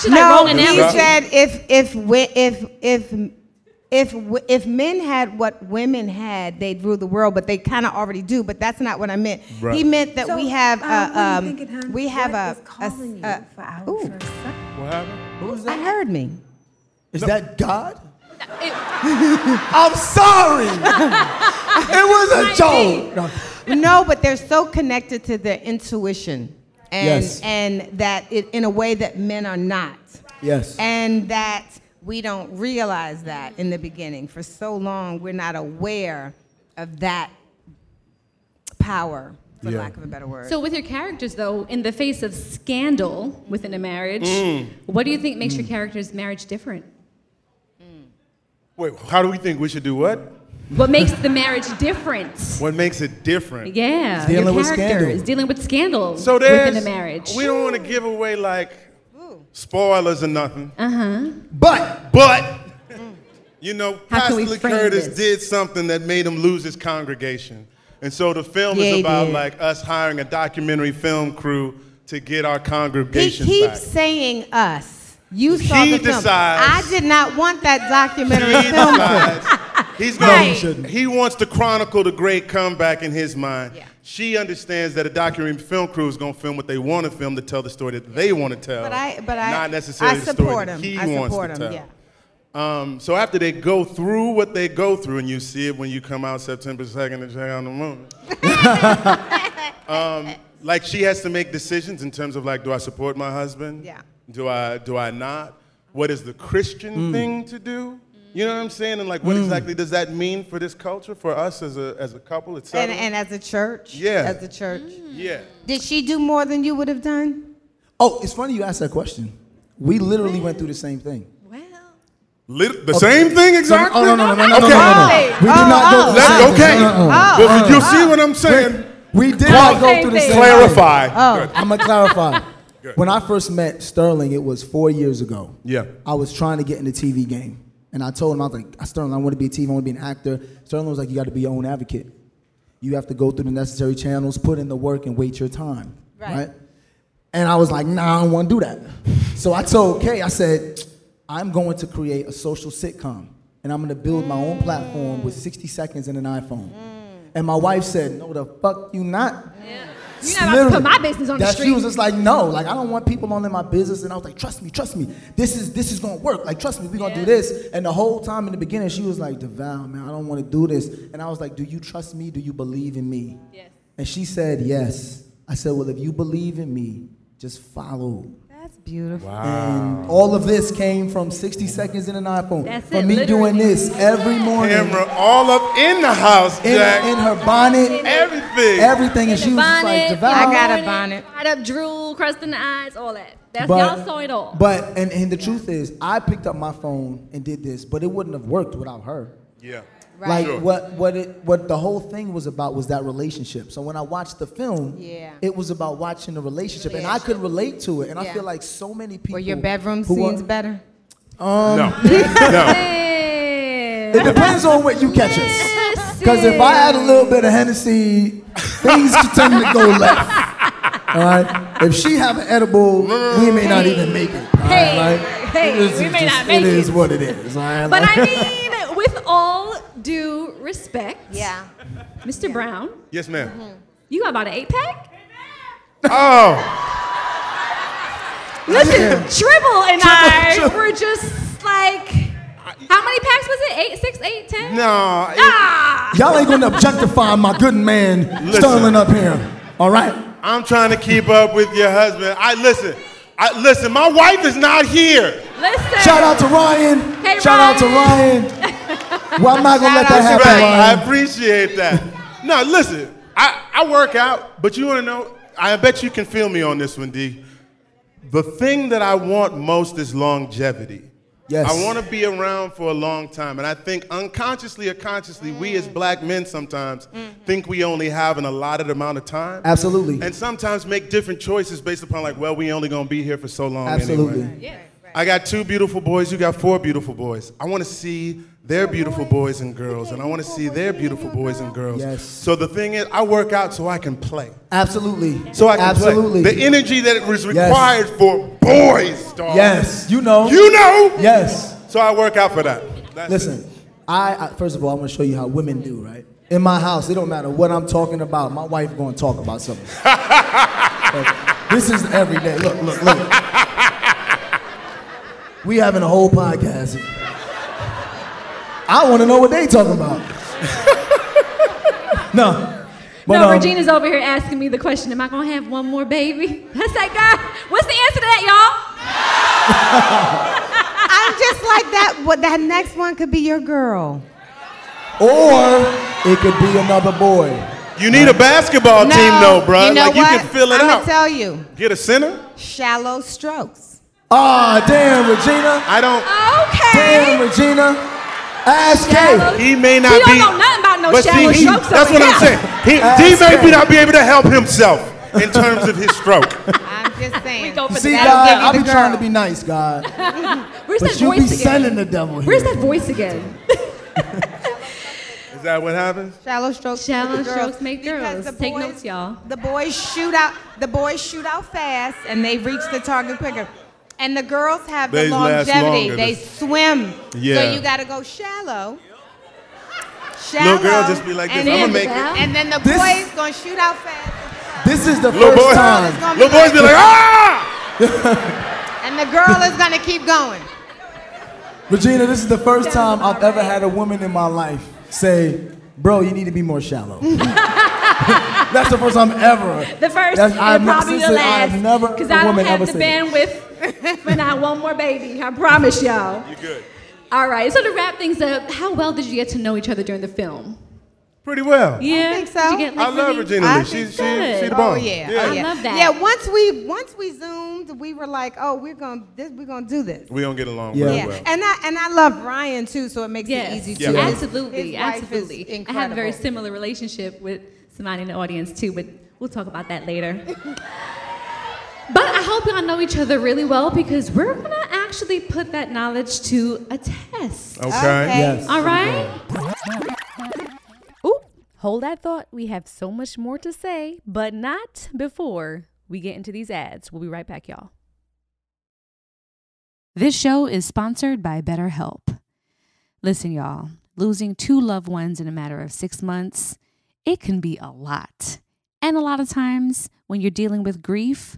S4: She's like
S9: no,
S4: rolling
S9: he
S4: out.
S9: said if if wi- if if if if men had what women had, they'd rule the world. But they kind of already do. But that's not what I meant.
S8: Right.
S9: He meant that we have
S6: um,
S9: uh,
S6: what are
S9: um,
S6: thinking,
S9: we have
S6: What
S9: a,
S6: is
S9: a
S6: calling you
S9: a-
S6: for
S9: ooh,
S6: first son?
S8: what happened?
S5: Who's
S9: I
S5: that?
S9: heard me.
S5: Is that God?
S4: It-
S5: I'm sorry. it was a joke. No.
S9: No, but they're so connected to their intuition, and
S5: Yes.
S9: and that it, in a way that men are not,
S5: Yes.
S9: and that we don't realize that in the beginning. For so long, we're not aware of that power, for
S8: Yeah.
S9: lack of a better word.
S4: So with your characters though, in the face of scandal within a marriage,
S8: Mm.
S4: what do you think makes your character's marriage different?
S8: Wait, how do we think we should do what?
S4: What makes the marriage different?
S8: What makes it different?
S4: Yeah,
S5: Dealing
S4: your
S5: with
S4: character
S5: scandal.
S4: is dealing with scandal
S8: So there's
S4: within a marriage.
S8: We don't want to give away like spoilers or nothing. Uh-huh.
S5: But
S8: But you know, Pastor Lee Curtis
S4: this?
S8: did something that made him lose his congregation. And so the film
S9: Yeah,
S8: is about like us hiring a documentary film crew to get our congregation.
S9: he keeps
S8: back.
S9: saying us. You saw
S8: He
S9: the film.
S8: decides-
S9: I did not want that documentary
S8: He
S9: film.
S8: decides he's gonna,
S5: he
S8: he wants to chronicle the great comeback in his mind.
S9: Yeah.
S8: She understands that a documentary film crew is going to film what they want to film to tell the story that they want to tell.
S9: But I, but I,
S8: not necessarily
S9: I
S8: the story
S9: support
S8: that
S9: him.
S8: he
S9: I
S8: wants
S9: support
S8: to
S9: him.
S8: tell.
S9: Yeah.
S8: Um, so after they go through what they go through, and you see it when you come out September 2nd to check out the movie. um, like she has to make decisions in terms of like, do I support my husband?
S9: Yeah.
S8: Do I do I not? What is the Christian thing to do? You know what I'm saying? And like, what mm. exactly does that mean for this culture, for us as a as a couple, etc.
S9: And, and as a church.
S8: Yeah.
S9: As a church. Mm.
S8: yeah.
S9: Did she do more than you would have done?
S5: oh, it's funny you asked that question. We literally went through the same thing.
S8: Lit- the same thing exactly.
S5: Oh no no no no no
S8: Okay.
S5: no no! no. We did not go. through the same
S8: okay.
S5: thing. No, no, no.
S9: Oh.
S8: Well, you see what I'm saying?
S5: We did not go
S4: Same
S5: through the same
S8: Clarify.
S9: Oh.
S5: I'm gonna clarify. Good. When I first met Sterling, it was four years ago.
S8: Yeah.
S5: I was trying to get in the TV game, and I told him I was like, Sterling, I want to be a TV, I want to be an actor. Sterling was like, you got to be your own advocate. You have to go through the necessary channels, put in the work, and wait your time.
S9: Right.
S5: Right. And I was like, nah, I don't want to do that. So I told Kay, I said, I'm going to create a social sitcom, and I'm going to build my own platform with 60 seconds and an iPhone. Mm. And my wife said, no, the fuck you not.
S4: You're not about to put my business on the
S5: that
S4: street.
S5: She was just like, no, like I don't want people on in my business. And I was like, trust me, trust me. This is this is gonna work. Like, trust me, we're gonna do this. And the whole time in the beginning, she was like, DeVale, man, I don't want to do this. And I was like, do you trust me? Do you believe in me?
S4: Yes.
S5: And she said, yes. I said, well, if you believe in me, just follow.
S9: That's beautiful.
S5: And all of this came from 60 seconds in an iPhone.
S4: That's
S5: from
S4: it,
S5: me doing this every morning.
S8: Camera all up in the house,
S5: In,
S8: Jack.
S5: in her bonnet,
S8: Everything.
S5: everything. And she was just like,
S4: bonnet,
S9: I got a
S4: morning,
S9: bonnet.
S4: Tied up drool, crust in the eyes, all that. That's y'all saw it all.
S5: But and, and the truth is, I picked up my phone and did this, but it wouldn't have worked without her.
S8: yeah.
S5: Like
S8: Sure.
S5: what what it what the whole thing was about was that relationship. So when I watched the film,
S9: Yeah.
S5: it was about watching the relationship, and I could relate to it. And I feel like so many people
S9: Were your bedroom
S5: who are-
S9: scenes better?
S8: Um, no. no.
S5: It depends on what you catch us. Because if I had a little bit of Hennessy, things could tend to go left. All right. If she have an edible, we may not even make it. All
S4: Hey,
S5: right?
S4: hey, we may
S5: just-
S4: not make
S5: it.
S4: It is
S5: what it is. All right.
S4: But
S5: Like-
S4: I mean, with all due respect,
S9: Yeah.
S4: Mr. Brown,
S8: Yes, ma'am.
S4: you got about an eight pack?
S8: Oh,
S4: Listen, Tribble and I
S5: Tribble.
S4: were just like, how many packs was it? Eight, six, eight, ten?
S8: no. it-
S4: Ah!
S5: Y'all ain't gonna objectify my good man
S8: Listen.
S5: Sterling up here. All right.
S8: I'm trying to keep up with your husband. I listen. I listen. My wife is not here.
S4: Listen.
S5: Shout out to Ryan.
S4: Hey,
S5: Shout out to Ryan. well, I'm not gonna let that happen,
S8: Right, I appreciate that. no, listen. I, I work out, but you want to know? I bet you can feel me on this one, D. The thing that I want most is longevity.
S5: Yes.
S8: I want to be around for a long time. And I think unconsciously or consciously, we as black men sometimes think we only have an allotted amount of time.
S5: Absolutely.
S8: And sometimes make different choices based upon, like, well, we only going to be here for so long
S5: Absolutely.
S8: anyway. I got two beautiful boys. You got four beautiful boys. I want to see their beautiful boys and girls, and I want to see their beautiful boys and girls.
S5: Yes.
S8: So the thing is, I work out so I can play.
S5: Absolutely.
S8: So I can
S5: Absolutely.
S8: play. The energy that was
S5: Yes.
S8: required for boys, dog.
S5: Yes. You know.
S8: You know.
S5: Yes.
S8: So I work out for that. That's
S5: Listen,
S8: it.
S5: I, I first of all, I'm gonna show you how women do, right? In my house, it don't matter what I'm talking about. My wife gonna talk about something. This is every day. Look, look, look. We having a whole podcast. I want to know what they talking about. no, but
S4: no,
S5: um,
S4: Regina's over here asking me the question, am I gonna have one more baby? That's that guy. What's the answer to that, y'all?
S9: I'm just like that. What that next one could be your girl.
S5: or it could be another boy.
S8: You need a basketball
S9: no,
S8: team, though, bro.
S9: You know
S8: like
S9: what?
S8: you can fill it
S9: I'm
S8: out.
S9: gonna tell you,
S8: Get a center.
S9: shallow strokes.
S5: Ah, damn, Regina.
S8: I don't.
S4: Okay.
S5: Damn, Regina. Ask
S4: Shallow-
S5: Kay.
S8: He may not
S4: We don't
S8: be.
S4: know nothing about no
S8: but
S4: shallow
S8: see, he-
S4: strokes
S8: That's
S4: over
S8: what I'm saying. He,
S5: Ask
S8: D may
S5: Kay.
S8: not be able to help himself in terms of his stroke.
S9: I'm just saying.
S4: go for
S5: See,
S4: the
S9: That'll
S5: God,
S9: give you
S5: I be
S9: the
S5: trying to be nice, God.
S4: Where's
S5: But
S4: that
S5: you
S4: voice
S5: be
S4: again?
S5: sending the devil here.
S4: Where's that voice again?
S8: Is that what happens?
S9: Shallow strokes.
S4: Shallow
S9: make
S4: strokes make girls.
S9: the
S4: Take notes, y'all.
S9: The boys shoot out. The boys shoot out fast, and they reach the target quicker. And the girls have
S8: They
S9: the
S8: last
S9: longevity. They swim.
S8: Yeah.
S9: So you got to go shallow. Shallow.
S8: Little girl just be like this.
S9: and
S8: I'm
S9: then,
S8: gonna make it.
S9: And then the
S5: This-
S9: boys gonna shoot out fast.
S5: This is the
S8: Little
S5: first
S8: boy,
S5: time.
S8: Little boys be like, ah!
S9: And the girl is gonna keep going.
S5: Regina, this is the first time I've ever had a woman in my life say, bro, you need to be more shallow. That's the first time ever.
S4: The first
S5: That's- I've
S4: and probably the
S5: since-
S4: last.
S5: I've never
S4: Because I don't have
S5: ever
S4: the
S5: said
S4: bandwidth for not one more baby. I promise y'all.
S8: You good?
S4: All right. So to wrap things up, how well did you get to know each other during the film?
S8: Pretty well.
S4: Yeah.
S9: I think so.
S4: Did you get, like,
S8: I love
S4: really-
S8: Regina
S9: I
S8: Lee.
S9: think
S8: She, she,
S4: good.
S8: she the
S9: Oh yeah,
S8: yeah.
S9: oh yeah.
S4: love that.
S9: Yeah, once we once we zoomed, we were like, oh, we're gonna this, we're gonna do this.
S8: We don't get along
S5: Yeah.
S8: very
S9: Yeah,
S8: well.
S9: and I and I love Ryan too, so it makes
S4: Yes,
S9: it easy
S8: Yeah.
S9: to.
S4: absolutely,
S9: His wife is
S4: absolutely. I have a very similar relationship with somebody in the audience too, but we'll talk about that later. but I hope y'all know each other really well because we're gonna actually put that knowledge to a test.
S8: Okay.
S9: Okay.
S5: Yes.
S4: All right. Ooh, hold that thought. We have so much more to say, but not before we get into these ads. We'll be right back, y'all. This show is sponsored by BetterHelp. Listen, y'all, losing two loved ones in a matter of six months, it can be a lot. And a lot of times when you're dealing with grief,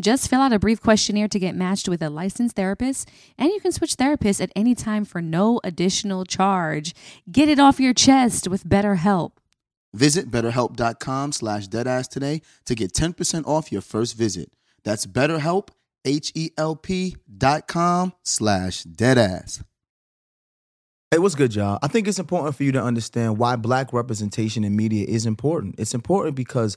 S1: Just fill out a brief questionnaire to get matched with a licensed therapist, and you can switch therapists at any time for no additional charge. Get it off your chest with BetterHelp.
S2: Visit betterhelp.com slash deadass today to get 10% off your first visit. That's betterhelp, H-E-L-P dot com slash deadass.
S3: Hey, what's good, y'all? I think it's important for you to understand why black representation in media is important. It's important because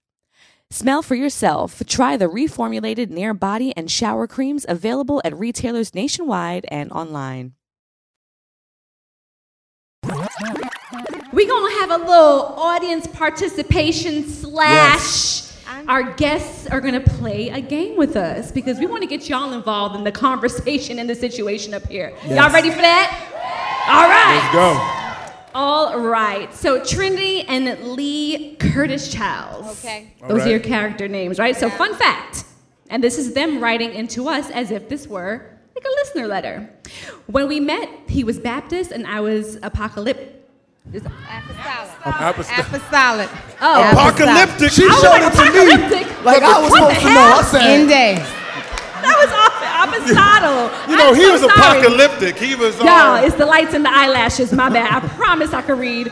S10: Smell for yourself. Try the reformulated Nair body and shower creams available at retailers nationwide and online.
S4: We're gonna have a little audience participation slash. Our guests are gonna play a game with us because we want to get y'all involved in the conversation and the situation up here. Y'all ready for that? All right.
S8: Let's go.
S4: All right. So Trinitie and Lee Curtis Childs.
S9: Okay.
S4: Those
S8: All
S4: are your character names, right? So fun fact, and this is them writing into us as if this were like a listener letter. When we met, he was Baptist and I was apocalyptic.
S9: Apostolic. Apostolic.
S4: Oh.
S8: Apocalyptic.
S11: She showed it to
S4: apocalyptic.
S11: me like I was
S4: What the
S11: supposed to know. I said,
S9: In day.
S4: Was.
S8: You know,
S4: I'm
S8: he
S4: so
S8: was
S4: sorry.
S8: apocalyptic. He was.
S4: Y'all,
S8: uh,
S4: it's the lights and the eyelashes. My bad. I promise I could read.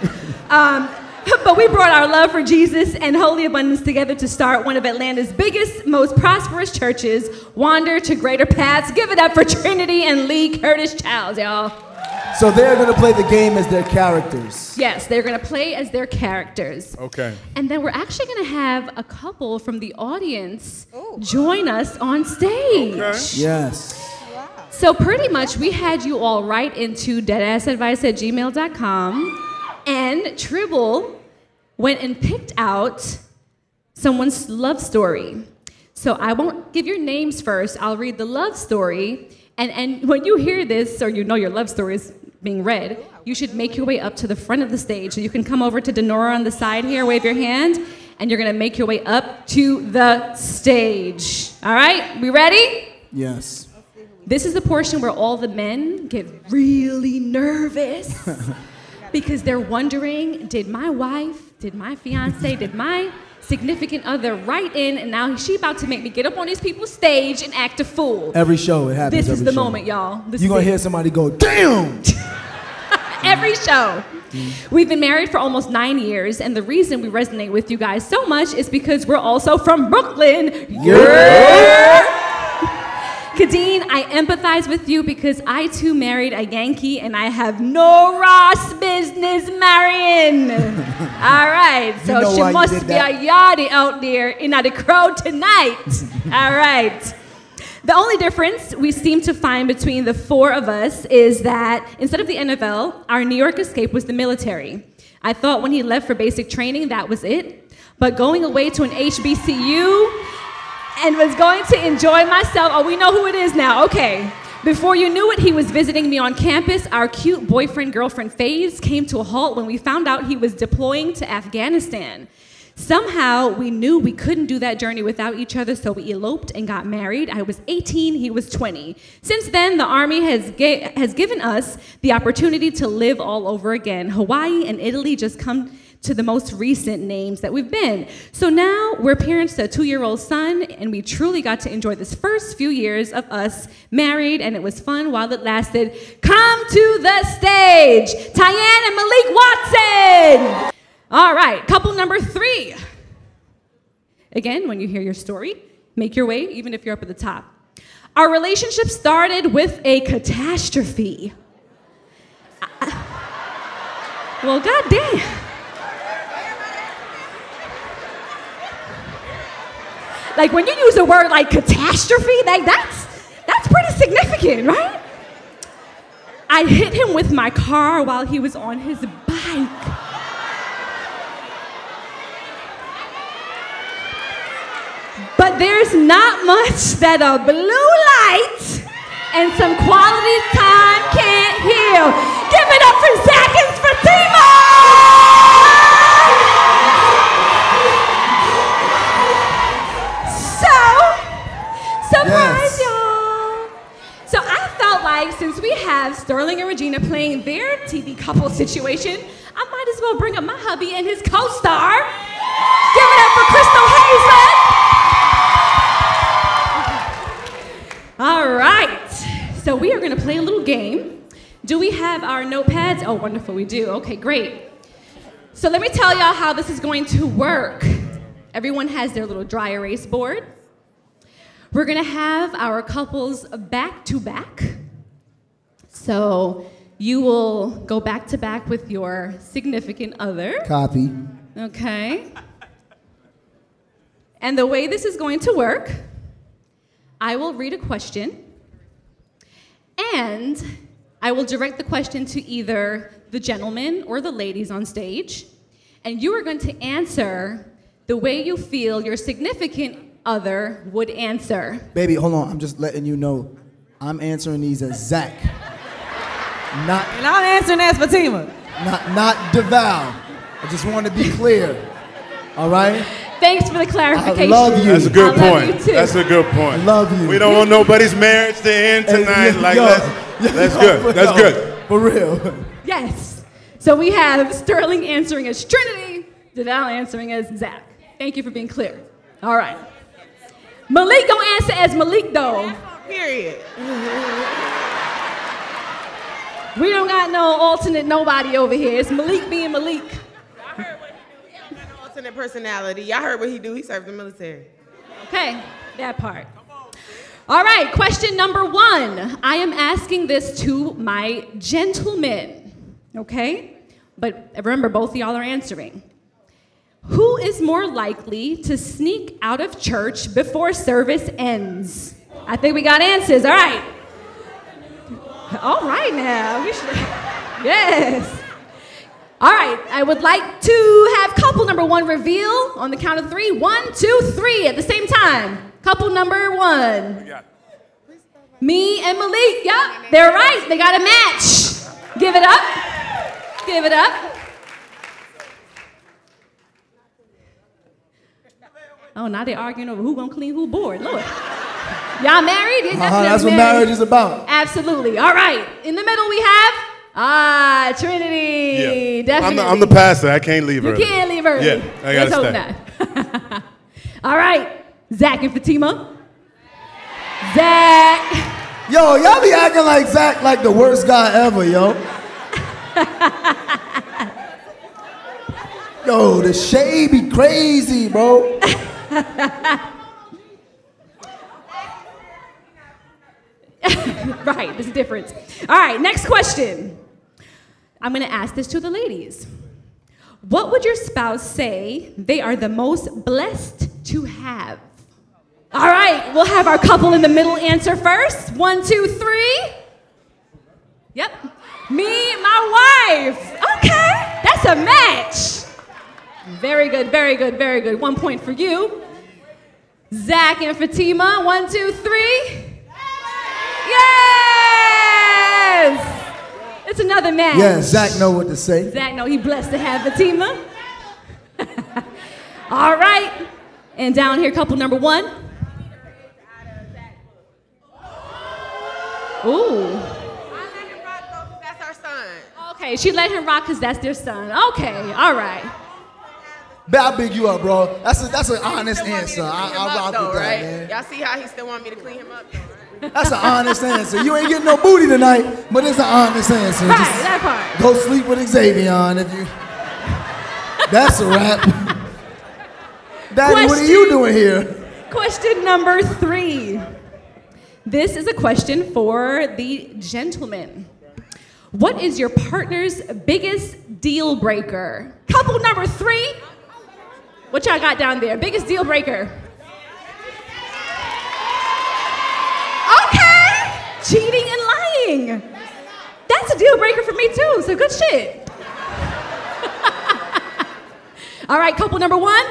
S4: Um, but we brought our love for Jesus and holy abundance together to start one of Atlanta's biggest, most prosperous churches, Wander to Greater Paths. Give it up for Trinitie and Lee Curtis Childs, y'all.
S11: So they're gonna play the game as their characters.
S4: Yes, they're going to play as their characters.
S8: okay.
S4: And then we're actually going to have a couple from the audience oh. join us on stage.
S11: Yes.
S4: So pretty much we had you all write into deadassadvice at gmail.com and Tribble went and picked out someone's love story. So I won't give your names first. I'll read the love story. And, and when you hear this, or you know your love story is being read, you should make your way up to the front of the stage. So you can come over to Denora on the side here, wave your hand, and you're gonna make your way up to the stage. All right, we ready?
S11: Yes.
S4: This is the portion where all the men get really nervous because they're wondering did my wife, did my fiance, did my significant other right in and now she about to make me get up on these people's stage and act a fool.
S11: Every show it happens.
S4: This is the
S11: show.
S4: moment, y'all. This
S11: You're gonna hear somebody go, damn!
S4: every show. We've been married for almost nine years, and the reason we resonate with you guys so much is because we're also from Brooklyn. Yeah. Khadeen, I empathize with you because I too married a Yankee and I have no Ross business marrying. All right, so
S5: know
S4: she must be
S5: that.
S4: a yardie out there in the crowd tonight. All right. The only difference we seem to find between the four of us is that instead of the NFL, our New York escape was the military. I thought when he left for basic training, that was it. But going away to an HBCU and was going to enjoy myself. Oh, we know who it is now. Okay. Before you knew it, he was visiting me on campus. Our cute boyfriend girlfriend phase came to a halt when we found out he was deploying to Afghanistan. Somehow we knew we couldn't do that journey without each other, so we eloped and got married. I was 18, he was 20. Since then, the Army has, ga- has given us the opportunity to live all over again. Hawaii and Italy just come to the most recent names that we've been. So now we're parents to a two year old son, and we truly got to enjoy this first few years of us married, and it was fun while it lasted. Come to the stage, Tyann and Malik Watson. All right, couple number three. Again, when you hear your story, make your way, even if you're up at the top. Our relationship started with a catastrophe. I- well, goddamn. Like when you use a word like catastrophe, like that's that's pretty significant, right? I hit him with my car while he was on his bike. But there's not much that a blue light and some quality time can't heal. Give it up for Zach and Fatima! Like since we have Sterling and Regina playing their TV couple situation, I might as well bring up my hubby and his co-star. Give it up for Crystal Hayslett. All right. So we are going to play a little game. Do we have our notepads? Oh, wonderful, we do. Okay, great. So let me tell y'all how this is going to work. Everyone has their little dry erase board. We're gonna have our couples back to back. So you will go back to back with your significant other.
S5: Copy.
S4: Okay. And the way this is going to work, I will read a question, and I will direct the question to either the gentleman or the ladies on stage, and you are going to answer the way you feel your significant other would answer.
S5: Baby, hold on. I'm just letting you know. I'm answering these as Zach. Not
S12: And I'm answering as Fatima.
S5: not not DeVale. I just want to be clear. All right?
S4: Thanks for the clarification.
S5: I love you.
S8: That's a good
S4: I love
S8: point.
S4: you too.
S8: That's a good point.
S5: I love you.
S8: We don't want nobody's marriage to end tonight.
S5: yo,
S8: like,
S5: yo,
S8: let's,
S5: yo,
S8: that's
S5: yo,
S8: good. That's good.
S5: For real.
S4: Yes. So we have Sterling answering as Trinitie, DeVale answering as Zach. Thank you for being clear. All right. Malik gonna answer as Malik though.
S12: Period.
S4: We don't got no alternate nobody over here. It's Malik being Malik. I heard what he do.
S12: He don't got no alternate personality. Y'all heard what he do. He served the military.
S4: Okay, that part. All right, question number one. I am asking this to my gentlemen, okay? But remember, both of y'all are answering. Who is more likely to sneak out of church before service ends? I think we got answers. All right. All right now. We should. Yes. All right. I would like to have couple number one reveal on the count of three. One, two, three at the same time. Couple number one. Me and Malik. Yep. They're right. They got a match. Give it up. Give it up. Oh, now they're arguing over who gonna clean who board. Lord. Y'all married? You're
S5: Uh-huh, that's what
S4: married.
S5: marriage is about.
S4: Absolutely. All right. In the middle we have ah Trinitie.
S8: Yeah.
S4: Definitely.
S8: I'm the, I'm the pastor. I can't leave her.
S4: You
S8: early.
S4: can't leave her.
S8: Yeah, I gotta
S4: Let's hope not. All right. Zach and Fatima. Zach.
S5: Yo, y'all be acting like Zach like the worst guy ever, yo. Yo, the shade be crazy, bro.
S4: right, there's a difference. All right, next question. I'm gonna ask this to the ladies. What would your spouse say they are the most blessed to have? All right, we'll have our couple in the middle answer first. One, two, three. Yep. Me, my wife. Okay, that's a match. Very good, very good, very good. One point for you. Zach and Fatima. One, two, three. Yes! It's another match.
S5: Yeah, Zach know what to say.
S4: Zach, no, he blessed to have Fatima. All right. And down here, couple number one. Ooh.
S12: That's our son.
S4: Okay, she let him rock because that's their son. Okay, all right.
S5: Bet I big you up, bro. That's a, that's an honest
S12: Still want me to
S5: answer. I, I rock
S12: though,
S5: with that,
S12: right?
S5: man.
S12: Y'all see how he still want me to clean him up, though, right?
S5: That's an honest answer. You ain't getting no booty tonight, but it's an honest answer.
S4: Right,
S5: Just
S4: that part.
S5: go sleep with Xavier if you. That's a wrap. Daddy, what are you doing here?
S4: Question number three. This is a question for the gentleman. What is your partner's biggest deal breaker? Couple number three. What y'all got down there? Biggest deal breaker. Okay. Cheating and lying. That's a deal breaker for me too, so good shit. All right, couple number one.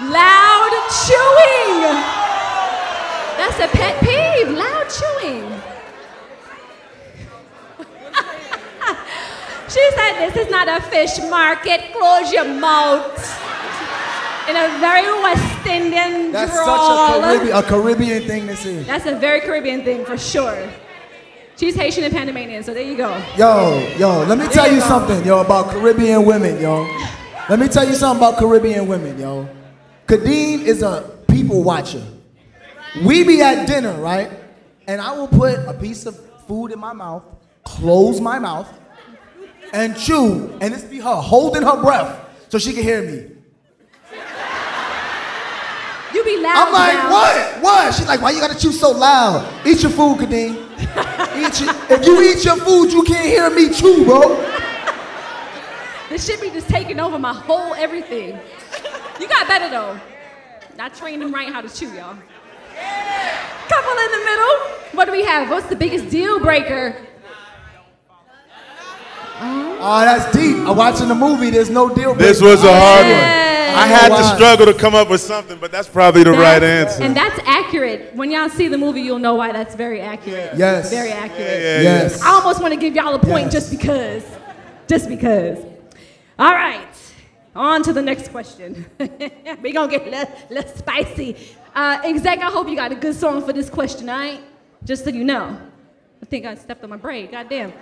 S4: Loud chewing. That's a pet peeve. Loud chewing. she said, This is not a fish market. Close your mouth. In a very West Indian
S5: That's
S4: drawl.
S5: such a Caribbean, a Caribbean thing to say.
S4: That's a very Caribbean thing for sure. She's Haitian and Panamanian, so there you go.
S5: Yo, yo, let me
S4: There
S5: tell
S4: you
S5: you something, yo, about Caribbean women, yo. Let me tell you something about Caribbean women, yo. Khadeen is a people watcher. We be at dinner, right? And I will put a piece of food in my mouth, close my mouth, and chew, and this be her holding her breath so she can hear me.
S4: You be loud.
S5: I'm like,
S4: now.
S5: what? What? She's like, why you gotta chew so loud? Eat your food, Khadeen. Eat your, if you eat your food, you can't hear me chew, bro.
S4: This shit be just taking over my whole everything. You got better though. I trained him right how to chew, y'all. Couple in the middle. What do we have? What's the biggest deal breaker?
S5: Oh, that's deep. I'm watching the movie. There's no deal. Breaker.
S8: This was a hard one.
S4: Yes.
S8: I had to struggle to come up with something, but that's probably the right answer.
S4: And that's accurate. When y'all see the movie, you'll know why that's very accurate.
S5: Yes.
S4: Very accurate.
S8: Yeah, yeah,
S5: Yes.
S4: I almost want to give y'all a point
S5: Yes.
S4: just because. Just because. All right. On to the next question. We're going to get less, less spicy. Uh, exec, I hope you got a good song for this question, all right? Just so you know. I think I stepped on my braid. Goddamn.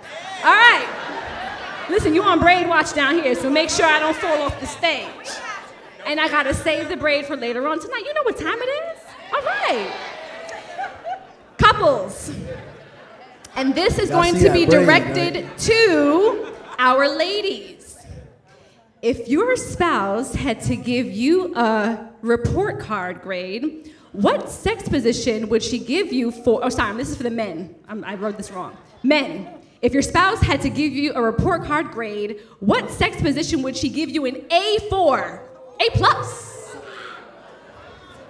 S4: All right. Listen, you on braid watch down here, so make sure I don't fall off the stage. And I gotta save the braid for later on tonight. You know what time it is? All right. Couples. And this is going to be directed to our ladies. If your spouse had to give you a report card grade, what sex position would she give you for? Oh, sorry, this is for the men. I'm, I wrote this wrong. Men, if your spouse had to give you a report card grade, what sex position would she give you an A for? A plus.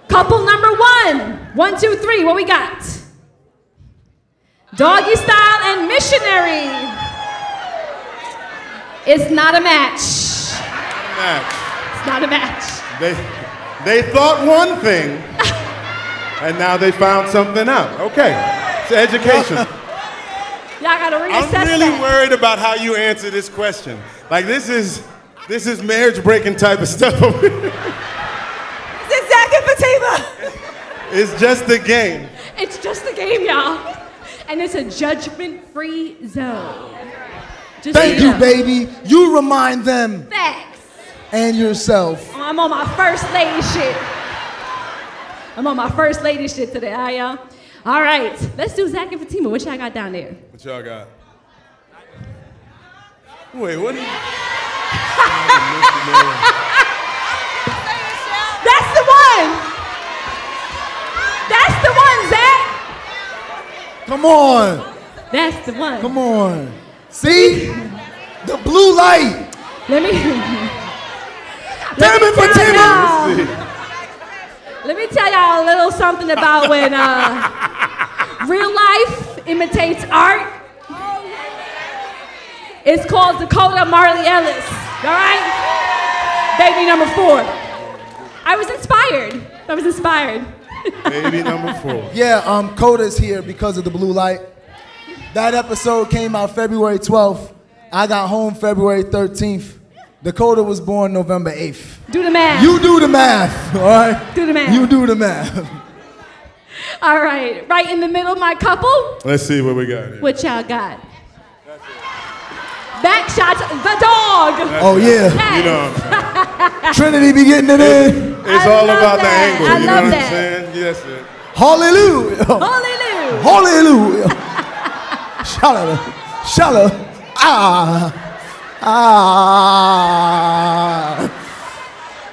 S4: Couple number one. One, two, three. What we got? Doggy style and missionary. It's not a match.
S8: Match.
S4: It's not a match.
S8: They, they thought one thing, and now they found something out. Okay, it's education.
S4: Y'all gotta reassess
S8: I'm really
S4: that.
S8: worried about how you answer this question. Like this is this is marriage breaking type of stuff.
S12: It's Zach and Fatima.
S8: it's just a game.
S4: It's just a game, y'all. And it's a judgment-free zone. Just
S5: Thank
S4: so
S5: you,
S4: know.
S5: baby. You remind them
S4: Facts.
S5: and yourself.
S4: I'm on my first lady shit. I'm on my first lady shit today, all right, y'all? All right, let's do Zach and Fatima. What y'all got down there?
S8: What y'all got? Wait, what? Are you...
S4: That's the one. Zach.
S5: Come on.
S4: That's the one.
S5: Come on. See? The blue light.
S4: Let me.
S5: Damn it for Timmy.
S4: Let me tell y'all a little something about when uh, real life imitates art. It's called Dakota Marley Ellis. All right? Baby number four. I was inspired. I was inspired.
S8: Baby number four.
S5: Yeah, um, Coda's here because of the blue light. That episode came out February 12th. I got home February 13th. Dakota was born November 8th.
S4: Do the math.
S5: You do the math, all right?
S4: Do the math.
S5: You do the math.
S4: All right, right in the middle, my couple.
S8: Let's see what we got here.
S4: What y'all got? Back shots, the dog.
S5: Oh, yeah.
S8: You know what I'm saying?
S5: Trinitie be getting it in.
S8: It's
S4: I
S8: all
S4: love
S8: about the angle.
S4: I
S8: you know
S4: love
S8: what
S4: that.
S8: I'm saying? Yes, sir.
S5: Hallelujah.
S4: Hallelujah.
S5: Hallelujah. Shout out. Shout. Ah. Ah.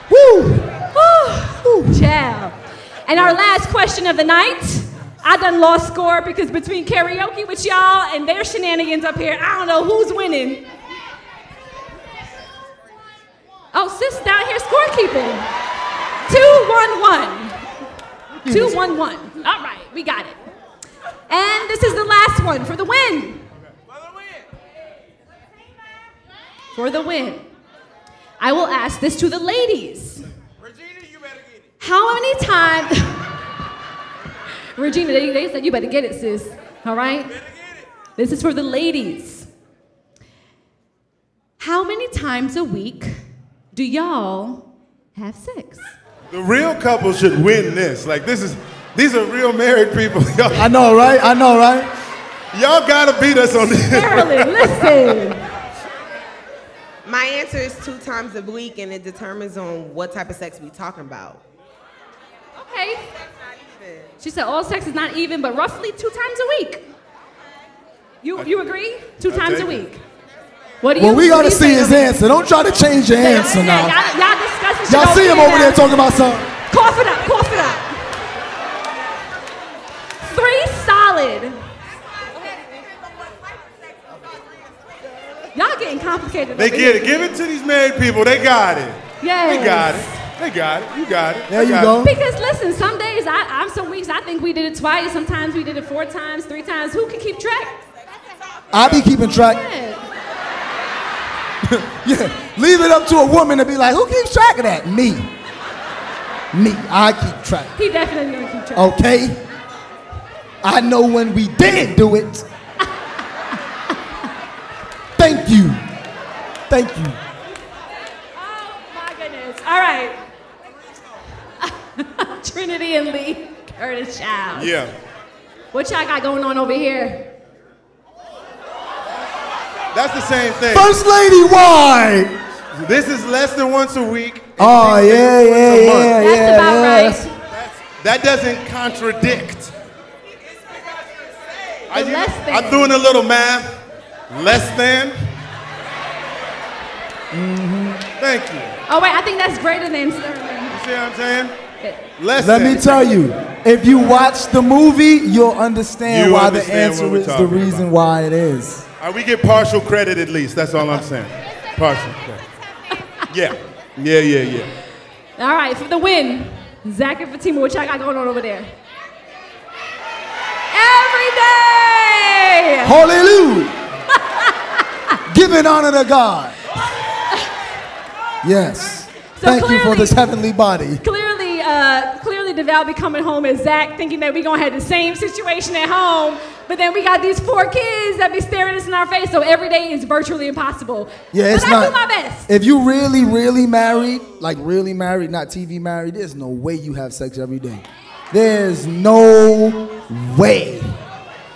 S5: Woo! Woo.
S4: Ciao. And our last question of the night. I done lost score because between karaoke with y'all and their shenanigans up here, I don't know who's winning. Oh, sis down here scorekeeping. Two one one. Two one one. All right, we got it. And this is the last one for the win. For the win. I will ask this to the ladies. Regina, you better get it. How many times? Regina, they, they said you better get it, sis. All right? This is for the ladies. How many times a week do y'all have sex?
S8: The real couple should win this. Like this is these are real married people. Y'all,
S5: I know, right? I know, right?
S8: y'all gotta beat us on this.
S4: Marilyn, listen.
S12: My answer is two times a week, and it determines on what type of sex we talking about.
S4: Okay. She said all sex is not even, but roughly two times a week. You you agree? Two
S8: I
S4: times a
S8: take it.
S4: week. What do you?
S5: Well, we gotta see
S4: say,
S5: his answer. Don't try to change your
S4: Yeah,
S5: answer
S4: yeah,
S5: now.
S4: Y'all, y'all discussing shit
S5: Y'all see him over
S4: now.
S5: there talking about something.
S4: Cough it up, cough it up. Three solid. Y'all getting complicated.
S8: They get it. Give it to these married people. They got it.
S4: Yes.
S8: They got it. They got it. You got it.
S5: There you go.
S8: it.
S4: Because listen, some days I, I'm some weeks I think we did it twice. Sometimes we did it four times, three times. Who can keep track?
S5: I be keeping track.
S4: Yeah.
S5: Yeah, leave it up to a woman to be like, who keeps track of that? Me. Me. I keep track.
S4: He definitely gonna keep track.
S5: Okay? I know when we didn't do it. Thank you. Thank you.
S4: Oh my goodness. All right. Trinity and Lee Curtis Child.
S8: Yeah.
S4: What y'all got going on over here?
S8: That's the same thing.
S5: First lady, why?
S8: This is less than once a week.
S5: Oh, yeah, yeah,
S8: Once a month.
S5: yeah,
S4: That's
S5: yeah,
S4: about
S5: yeah.
S4: right.
S8: That doesn't contradict. I,
S4: less than.
S8: I'm doing a little math. Less than. Mhm. Thank you.
S4: Oh wait, I think that's greater than Sterling.
S8: You see what I'm saying? Less
S5: Let me tell you, if you watch the movie, you'll understand
S8: You
S5: why
S8: understand
S5: the answer is the reason
S8: about.
S5: why it is.
S8: Uh, we get partial credit at least. That's all I'm saying. Partial credit. Yeah. Yeah, yeah, yeah.
S4: All right, for the win, Zach and Fatima, what y'all got going on over there? Every day.
S5: Hallelujah. Giving honor to God. Yes.
S4: So
S5: Thank you for this heavenly body.
S4: Clearly, uh, clearly, DeVale be coming home as Zach, thinking that we're gonna have the same situation at home. But then we got these four kids that be staring us in our face. So every day is virtually impossible.
S5: Yeah, it's
S4: but
S5: not.
S4: I do my best.
S5: If you really, really married, like really married, not TV married, there's no way you have sex every day. There's no way.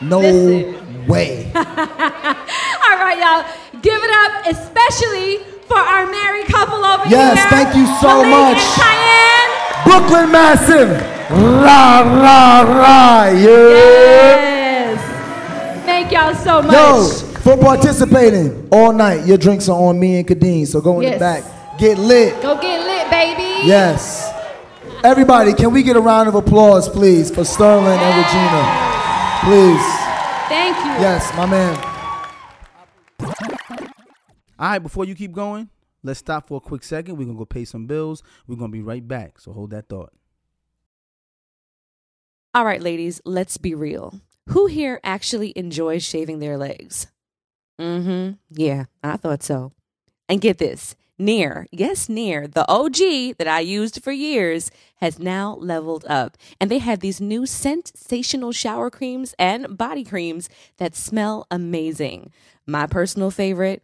S5: No
S4: Listen.
S5: way.
S4: All right, y'all, give it up, especially for our married couple over
S5: Yes,
S4: here.
S5: thank you so
S4: Malik
S5: much.
S4: And Cheyenne.
S5: Brooklyn Massive. Rah, rah, rah. Yeah.
S4: Yes. Thank y'all so much.
S5: Yo, for participating all night, your drinks are on me and Khadeen, so go in
S4: Yes.
S5: the back. Get lit.
S4: Go get lit, baby.
S5: Yes. Everybody, can we get a round of applause, please, for Sterling and Regina? Please.
S4: Thank you.
S5: Yes, my man.
S3: All right, before you keep going, let's stop for a quick second. We're going to go pay some bills. We're going to be right back. So hold that thought.
S1: All right, ladies, let's be real. Who here actually enjoys shaving their legs? Mm hmm. Yeah, I thought so. And get this Nair, yes, Nair, the OG that I used for years, has now leveled up. And they have these new sensational shower creams and body creams that smell amazing. My personal favorite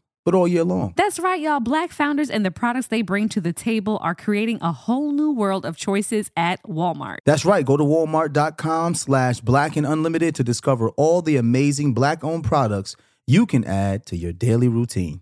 S3: but all year long.
S10: That's right, y'all. Black founders and the products they bring to the table are creating a whole new world of choices at Walmart.
S3: That's right. Go to walmart.com slash black and unlimited to discover all the amazing black owned products you can add to your daily routine.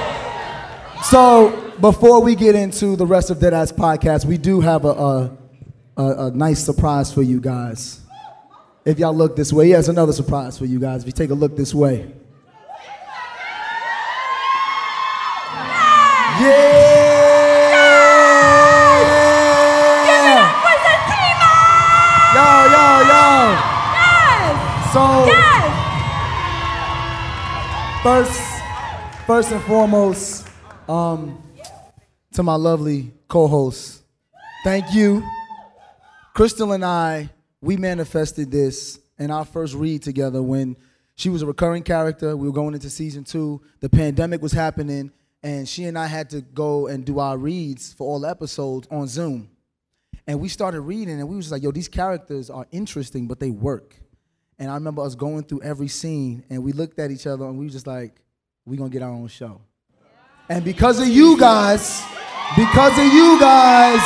S5: so before we get into the rest of Deadass podcast, we do have a, a, a, a nice surprise for you guys. If y'all look this way, yes, another surprise for you guys. If you take a look this way.
S4: Yes.
S5: So
S4: yes.
S5: first, first and foremost, um, to my lovely co-host, thank you. Crystal and I, we manifested this in our first read together when she was a recurring character. We were going into season two. The pandemic was happening, and she and I had to go and do our reads for all episodes on Zoom. And we started reading, and we was like, yo, these characters are interesting, but they work. And I remember us going through every scene, and we looked at each other, and we were just like, we gonna get our own show. And because of you guys, because of you guys,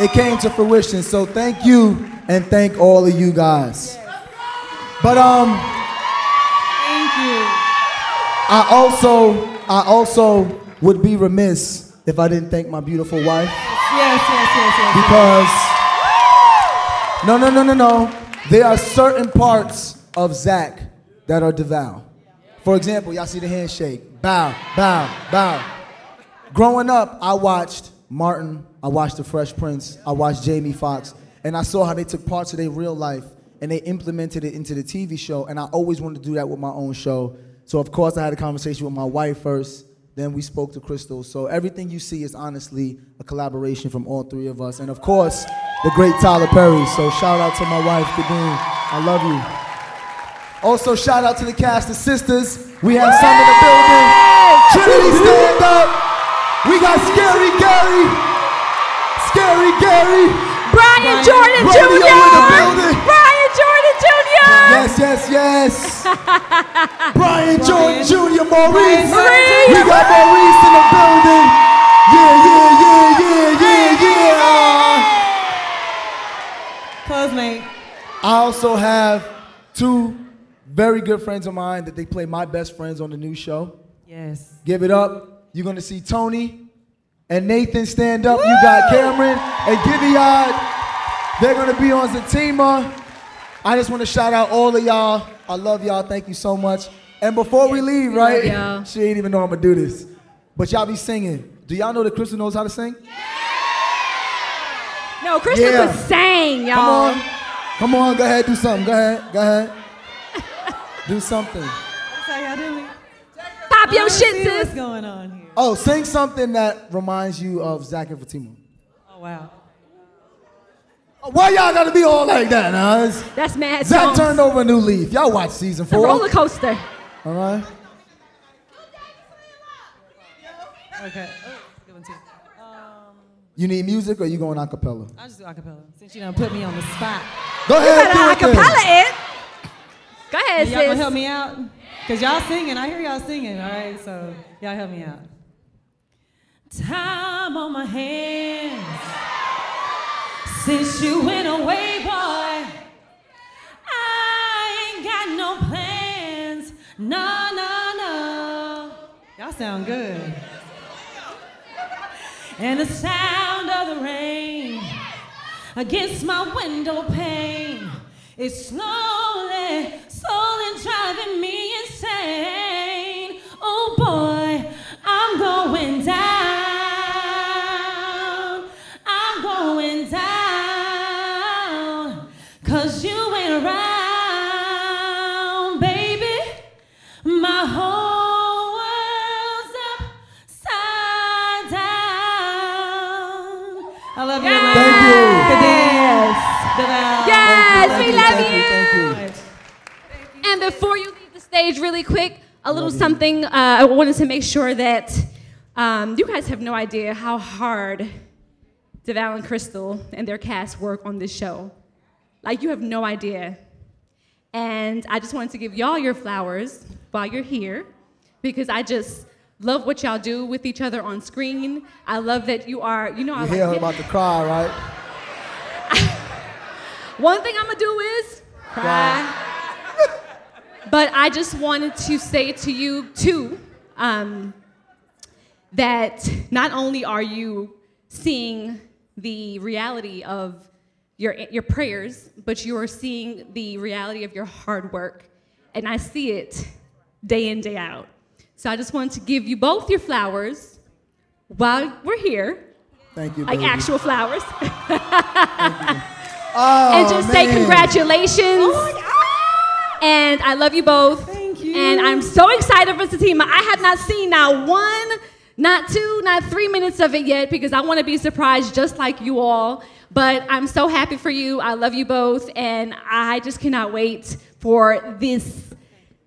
S5: it came to fruition. So thank you and thank all of you guys. But um,
S4: Thank you.
S5: I also I also would be remiss if I didn't thank my beautiful wife
S4: Yes, yes, yes, yes.
S5: because no no no no no there are certain parts of Zach that are devout. For example, y'all see the handshake, bow, bow, bow. Growing up, I watched Martin, I watched The Fresh Prince, I watched Jamie Foxx, and I saw how they took parts of their real life and they implemented it into the TV show. And I always wanted to do that with my own show. So of course, I had a conversation with my wife first. Then we spoke to Crystal. So everything you see is honestly a collaboration from all three of us, and of course, the great Tyler Perry. So shout out to my wife, Khadeen. I love you. Also, shout out to the cast of sisters. We have some in the building. Trinitie, stand up. We got Scary Gary. Scary Gary.
S4: Brian Jordan
S5: Rodeo in the
S4: Jr.
S5: building.
S4: Brian Jordan Jr.
S5: Yes, yes, yes. Brian Jordan Jr. Maurice.
S4: Maurice.
S5: We got Maurice in the building. Yeah, yeah, yeah, yeah, yeah, yeah.
S13: Postmate.
S5: I also have two very good friends of mine that they play my best friends on the new show.
S13: Yes.
S5: Give it up. You're gonna see Tony and Nathan stand up. You got Cameron and Giviad. They're gonna be on Zatima. I just want to shout out all of y'all. I love y'all. Thank you so much. And before we leave,
S4: we
S5: right? She ain't even know I'm gonna do this. But y'all be singing. Do y'all know that Crystal knows how to sing? Yeah.
S4: No, Kristen
S5: Yeah.
S4: was sang, y'all.
S5: Come on. Come on, go ahead, do something. Go ahead, go ahead. Do something.
S13: That's how y'all do me.
S4: Pop your
S13: I
S4: shit, sis.
S13: What's going on here?
S5: Oh, sing something that reminds you of Zach and Fatima.
S13: Oh wow.
S5: Oh, why y'all gotta be all like that, huh? It's-
S4: That's mad.
S5: Zach
S4: songs.
S5: turned over a new leaf. Y'all watch season
S4: It's a
S5: four.
S4: roller coaster.
S5: All right.
S13: Okay. Oh, good one too.
S5: You need music or you going a cappella?
S13: I just do acapella since you don't put me on the spot.
S5: Go
S4: You
S5: ahead,
S4: better
S5: do it then.
S4: acapella it. Go ahead,
S13: y'all gonna help me out? Cause y'all singing. I hear y'all singing. All right. So y'all help me out. Time on my hands since you went away, boy. I ain't got no plans. No, no, no. Y'all sound good. And the sound of the rain against my window pane is slowly, slowly driving me insane.
S4: Before you leave the stage, really quick, a little something. Uh, I wanted to make sure that um, you guys have no idea how hard DeVale and Crystal and their cast work on this show. Like, you have no idea. And I just wanted to give y'all your flowers while you're here because I just love what y'all do with each other on screen. I love that you are, you know, I
S5: You
S4: like
S5: hear her about to cry, right?
S4: One thing I'm gonna do is cry. But I just wanted to say to you too um, that not only are you seeing the reality of your, your prayers, but you are seeing the reality of your hard work. And I see it day in, day out. So I just wanted to give you both your flowers while we're here,
S5: Thank you,
S4: like
S5: baby.
S4: actual flowers.
S5: Oh,
S4: and just say
S5: man.
S4: congratulations. And I love you both. Thank you. And I'm so excited for Zatima. I have not seen not one, not two, not three minutes of it yet because I want to be surprised just like you all. But I'm so happy for you. I love you both. And I just cannot wait for this.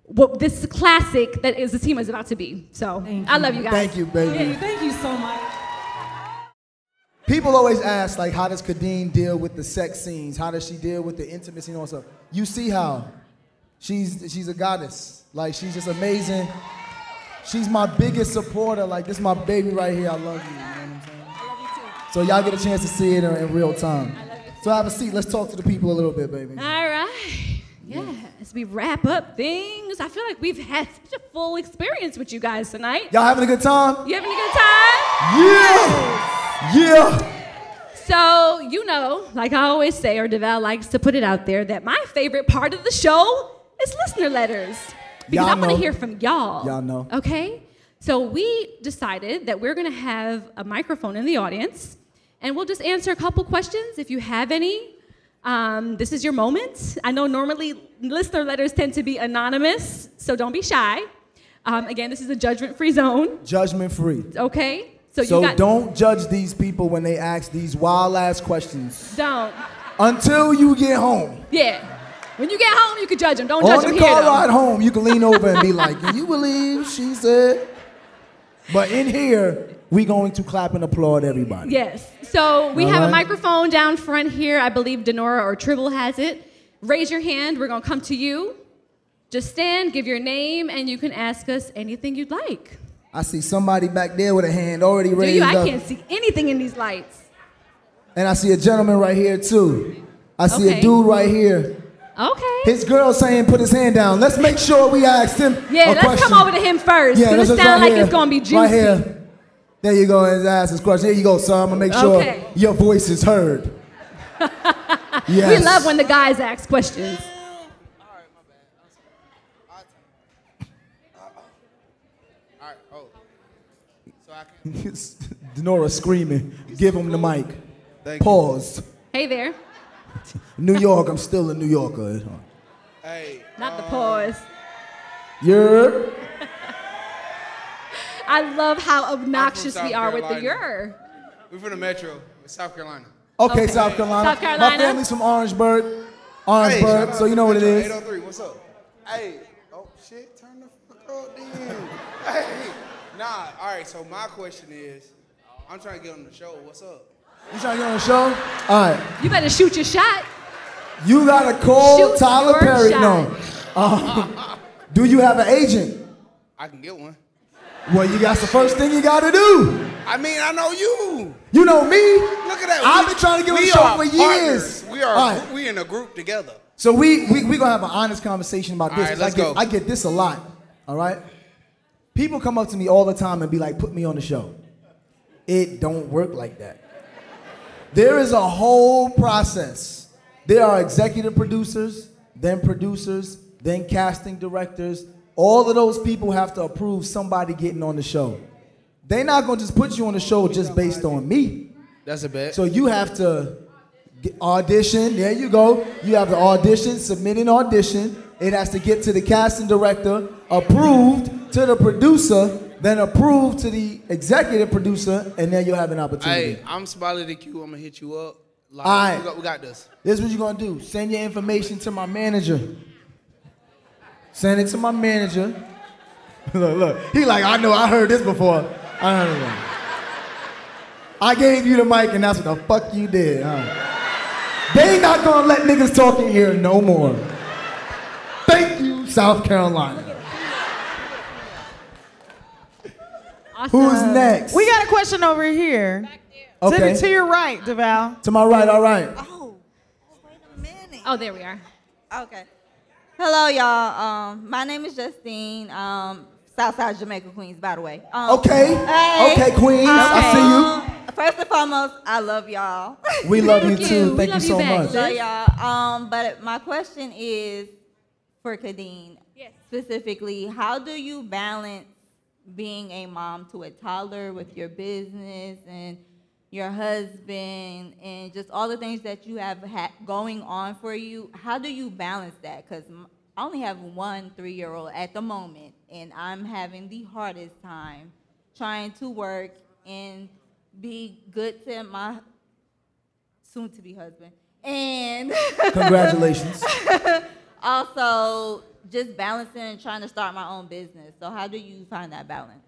S4: What this classic that is Zatima is about to be. So I love you guys.
S5: Thank you, baby.
S13: Thank you, thank you so much.
S5: People always ask, like, how does Khadeen deal with the sex scenes? How does she deal with the intimacy and all stuff? You see how she's she's a goddess. Like, she's just amazing. She's my biggest supporter. Like, this is my baby right here. I love you. you know what I'm saying? So y'all get a chance to see it in, in real time. I love you. So have a seat. Let's talk to the people a little bit, baby.
S4: All right. Yeah, as we wrap up things, I feel like we've had such a full experience with you guys tonight.
S5: Y'all having a good time?
S4: You having a good time?
S5: Yeah! Yeah!
S4: So, you know, like I always say, or DeVale likes to put it out there, that my favorite part of the show is listener letters. Because
S5: Y'all
S4: I want to hear from y'all.
S5: Y'all know.
S4: Okay? So we decided that we're going to have a microphone in the audience, and we'll just answer a couple questions if you have any. Um, this is your moment. I know normally listener letters tend to be anonymous, so don't be shy. Um, again, this is a judgment-free zone.
S5: Judgment free.
S4: Okay? So,
S5: So
S4: you got
S5: don't judge these people when they ask these wild ass questions
S4: don't.
S5: until you get home.
S4: Yeah. When you get home, you can judge them. Don't
S5: On
S4: judge
S5: the
S4: them
S5: car
S4: here. though.
S5: ride home, you can lean over and be like, "Can you believe she said?" But in here, we going to clap and applaud everybody.
S4: Yes. So we
S5: All
S4: have a microphone down front here. I believe Denora or Tribble has it. Raise your hand. We're going to come to you. Just stand, give your name, and you can ask us anything you'd like.
S5: I see somebody back there with a hand already
S4: Do
S5: raised
S4: you? I
S5: up,
S4: can't see anything in these lights.
S5: and I see a gentleman right here too. I see
S4: Okay.
S5: a dude right here.
S4: Okay.
S5: His girl saying, "Put his hand down." Let's make sure we ask him.
S4: Yeah,
S5: a
S4: let's
S5: question.
S4: come over to him first.
S5: Yeah,
S4: Because
S5: this
S4: it
S5: is
S4: sounds
S5: right
S4: like
S5: here.
S4: it's going to be juicy.
S5: Right here. There you go. And ask his question. There you go, sir. I'm gonna make sure
S4: Okay.
S5: your voice is heard.
S4: We love when the guys ask questions.
S5: Denora screaming. Give him the mic. Pause.
S4: Hey there.
S5: New York. I'm still a New Yorker. Hey.
S4: Not the pause.
S5: Uh, You're.
S4: I love how obnoxious we are with the
S14: Carolina.
S4: your.
S14: We're from the Metro, South Carolina.
S5: Okay, South Carolina.
S4: South Carolina.
S5: My family's from Orangeburg. Orangeburg,
S14: Hey,
S5: so you know what it is.
S14: 803, what's up? Hey, oh shit, turn the fuck up then. hey, nah, all right, so my question is, I'm trying to get on the show, what's up?
S5: You trying to get on the show? All right.
S4: You better shoot your shot.
S5: You gotta call
S4: Shoot
S5: Tyler Perry.
S4: shot.
S5: No. Uh, do you have an agent?
S14: I can get one.
S5: Well, you got the first thing you gotta do.
S14: I mean, I know you.
S5: You know me.
S14: Look at that.
S5: I've
S14: we-
S5: been trying to get on the show
S14: are
S5: for
S14: partners.
S5: years.
S14: We are,
S5: All right.
S14: we in a group together.
S5: So we we we gonna have an honest conversation about this.
S14: All right,
S5: 'cause
S14: let's
S5: I get
S14: go.
S5: I get this a lot. All right. People come up to me all the time and be like, "Put me on the show." It don't work like that. There is a whole process. There are executive producers, then producers, then casting directors. All of those people have to approve somebody getting on the show. They're not gonna just put you on the show just based on me.
S14: That's a bet.
S5: So you have to get- audition. There you go. You have to audition, submit an audition. It has to get to the casting director, approved to the producer, then approved to the executive producer, and then you'll have an opportunity.
S14: Hey, I'm Smiley the Q. I'm gonna hit you up. Like,
S5: All right.
S14: we, got, we got this.
S5: This is what you're gonna do. Send your information to my manager. Send it to my manager. look, look. He like, I know, I heard this before. I don't know. I gave you the mic and that's what the fuck you did. Huh? They not gonna let niggas talk in here no more. Thank you, South Carolina. Who's next?
S15: We got a question over here. To,
S5: Okay.
S15: the, to your right, DeVale.
S5: To my right, all right.
S4: Oh, wait a minute. Oh, there we are.
S16: Okay. Hello, y'all. Um, my name is Justine. Um, Southside Jamaica, Queens, by the way. Um,
S5: Okay.
S16: hey.
S5: Okay, Queens. I
S16: Um, First and foremost, I love y'all.
S5: We love you too. Thank you so much.
S16: Love y'all. Um, but my question is for Khadeen. Specifically, how do you balance being a mom to a toddler with your business and your husband and just all the things that you have ha- going on for you? How do you balance that? Because I only have one three year old at the moment, and I'm having the hardest time trying to work and be good to my soon to be husband. And
S5: Congratulations.
S16: also just balancing and trying to start my own business. So how do you find that balance?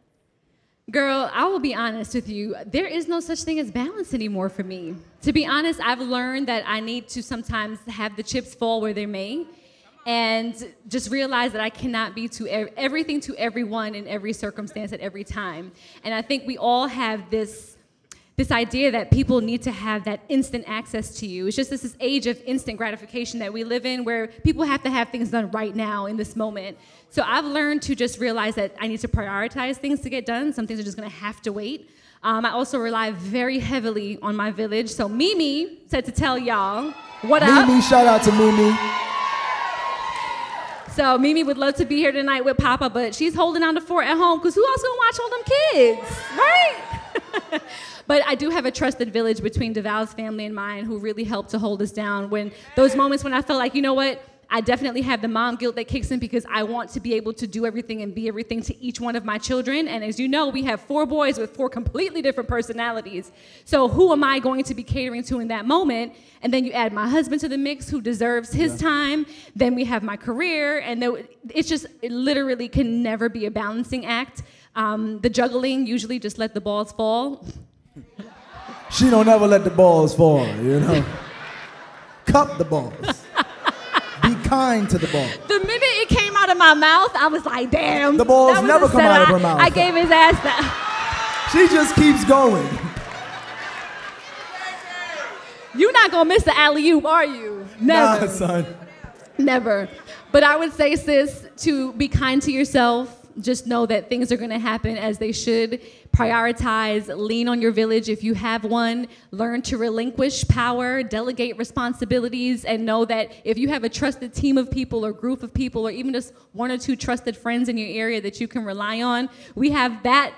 S4: Girl, I will be honest with you. There is no such thing as balance anymore for me. To be honest, I've learned that I need to sometimes have the chips fall where they may and just realize that I cannot be to everything to everyone in every circumstance at every time. And I think we all have this this idea that people need to have that instant access to you. It's just this, age of instant gratification that we live in where people have to have things done right now in this moment. So I've learned to just realize that I need to prioritize things to get done. Some things are just gonna have to wait. Um, I also rely very heavily on my village. So Mimi said to tell y'all what up.
S5: Mimi, shout out to Mimi.
S4: So Mimi would love to be here tonight with Papa, but she's holding on the fort at home because who else gonna watch all them kids, right? but I do have a trusted village between DeVale's family and mine who really helped to hold us down when those moments when I felt like, you know what, I definitely have the mom guilt that kicks in because I want to be able to do everything and be everything to each one of my children. And as you know, we have four boys with four completely different personalities. So who am I going to be catering to in that moment? And then you add my husband to the mix who deserves his yeah. time. Then we have my career. And then it's just, it literally can never be a balancing act. Um, the juggling, usually just let the balls fall.
S5: She don't ever let the balls fall, you know. Cup the balls Be kind to the ball.
S4: The minute it came out of my mouth, I was like, damn.
S5: The balls never come out of her mouth.
S4: I gave his ass that.
S5: She just keeps going.
S4: You're not gonna miss the alley oop, are you? Never.
S5: Nah, son.
S4: Never. But I would say, sis, to be kind to yourself. Just know that things are gonna happen as they should prioritize, lean on your village. If you have one, learn to relinquish power, delegate responsibilities, and know that if you have a trusted team of people or group of people or even just one or two trusted friends in your area that you can rely on, we have that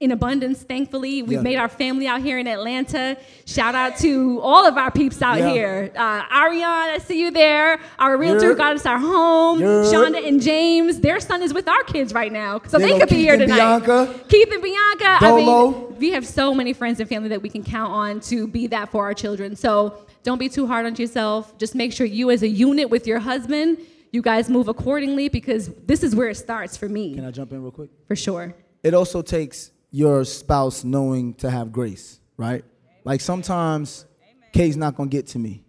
S4: in abundance, thankfully. We've yeah. made our family out here in Atlanta. Shout out to all of our peeps out yeah. here. Uh, Ariane, I see you there. Our realtor got us our home. Shonda and James, their son is with our kids right now. So they, they could be here tonight.
S5: Bianca.
S4: Keith and Bianca.
S5: Dolo.
S4: I mean, we have so many friends and family that we can count on to be that for our children. So don't be too hard on yourself. Just make sure you, as a unit with your husband, you guys move accordingly because this is where it starts for me.
S5: Can I jump in real quick?
S4: For sure.
S5: It also takes your spouse knowing to have grace, right? Like sometimes Kay's not gonna get to me.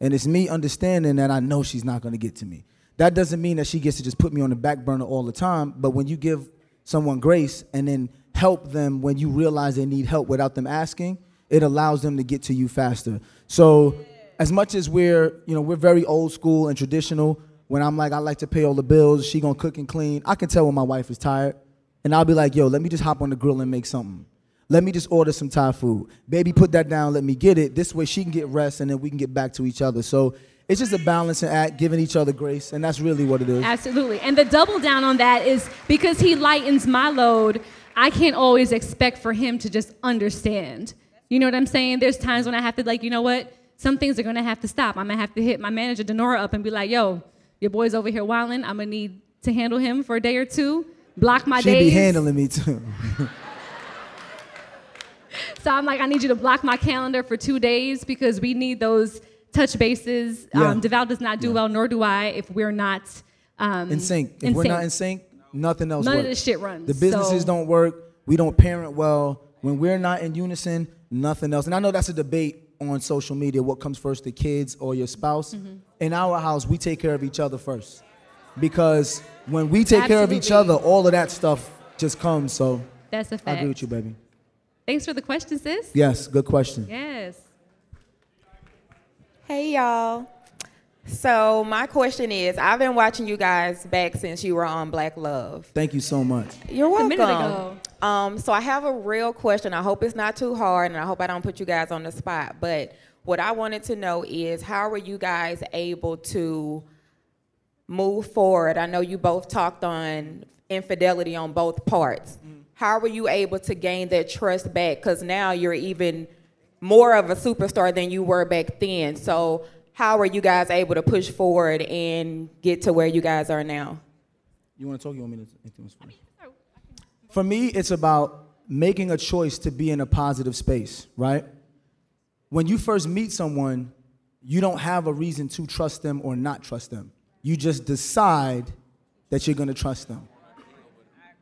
S5: And it's me understanding that I know she's not gonna get to me. That doesn't mean that she gets to just put me on the back burner all the time, but when you give someone grace and then help them when you realize they need help without them asking, it allows them to get to you faster. So as much as we're, you know, we're very old school and traditional, when I'm like, I like to pay all the bills, she gonna cook and clean, I can tell when my wife is tired and I'll be like, yo, let me just hop on the grill and make something. Let me just order some Thai food. Baby, put that down, let me get it. This way she can get rest and then we can get back to each other. So it's just a balancing act, giving each other grace, and that's really what it is.
S4: Absolutely. And the double down on that is because he lightens my load, I can't always expect for him to just understand. You know what I'm saying? There's times when I have to, like, you know what? Some things are gonna have to stop. I'm gonna have to hit my manager, Denora, up and be like, yo, your boy's over here wilding. I'm gonna need to handle him for a day or two block my
S5: she
S4: days.
S5: She be handling me too.
S4: so I'm like, I need you to block my calendar for two days because we need those touch bases. Yeah. Um, DeVal does not do yeah. well, nor do I, if we're not um,
S5: in sync. If
S4: in
S5: we're
S4: sync.
S5: not in sync, nothing else
S4: None
S5: works.
S4: of this shit runs.
S5: The businesses
S4: so.
S5: don't work. We don't parent well. When we're not in unison, nothing else. And I know that's a debate on social media what comes first, the kids or your spouse. Mm-hmm. In our house, we take care of each other first because when we take Absolutely. care of each other, all of that stuff just comes. So
S4: that's a fact.
S5: I agree with you, baby.
S4: Thanks for the question, sis.
S5: Yes, good question.
S4: Yes.
S12: Hey, y'all. So my question is, I've been watching you guys back since you were on Black Love.
S5: Thank you so much.
S12: You're welcome. A minute ago. Um, so I have a real question. I hope it's not too hard, and I hope I don't put you guys on the spot. But what I wanted to know is, how were you guys able to move forward? I know you both talked on infidelity on both parts. Mm. How were you able to gain that trust back? Because now you're even more of a superstar than you were back then. So, how are you guys able to push forward and get to where you guys are now?
S5: You want to talk? You want me to? For me, it's about making a choice to be in a positive space, right? When you first meet someone, you don't have a reason to trust them or not trust them. You just decide that you're going to trust them.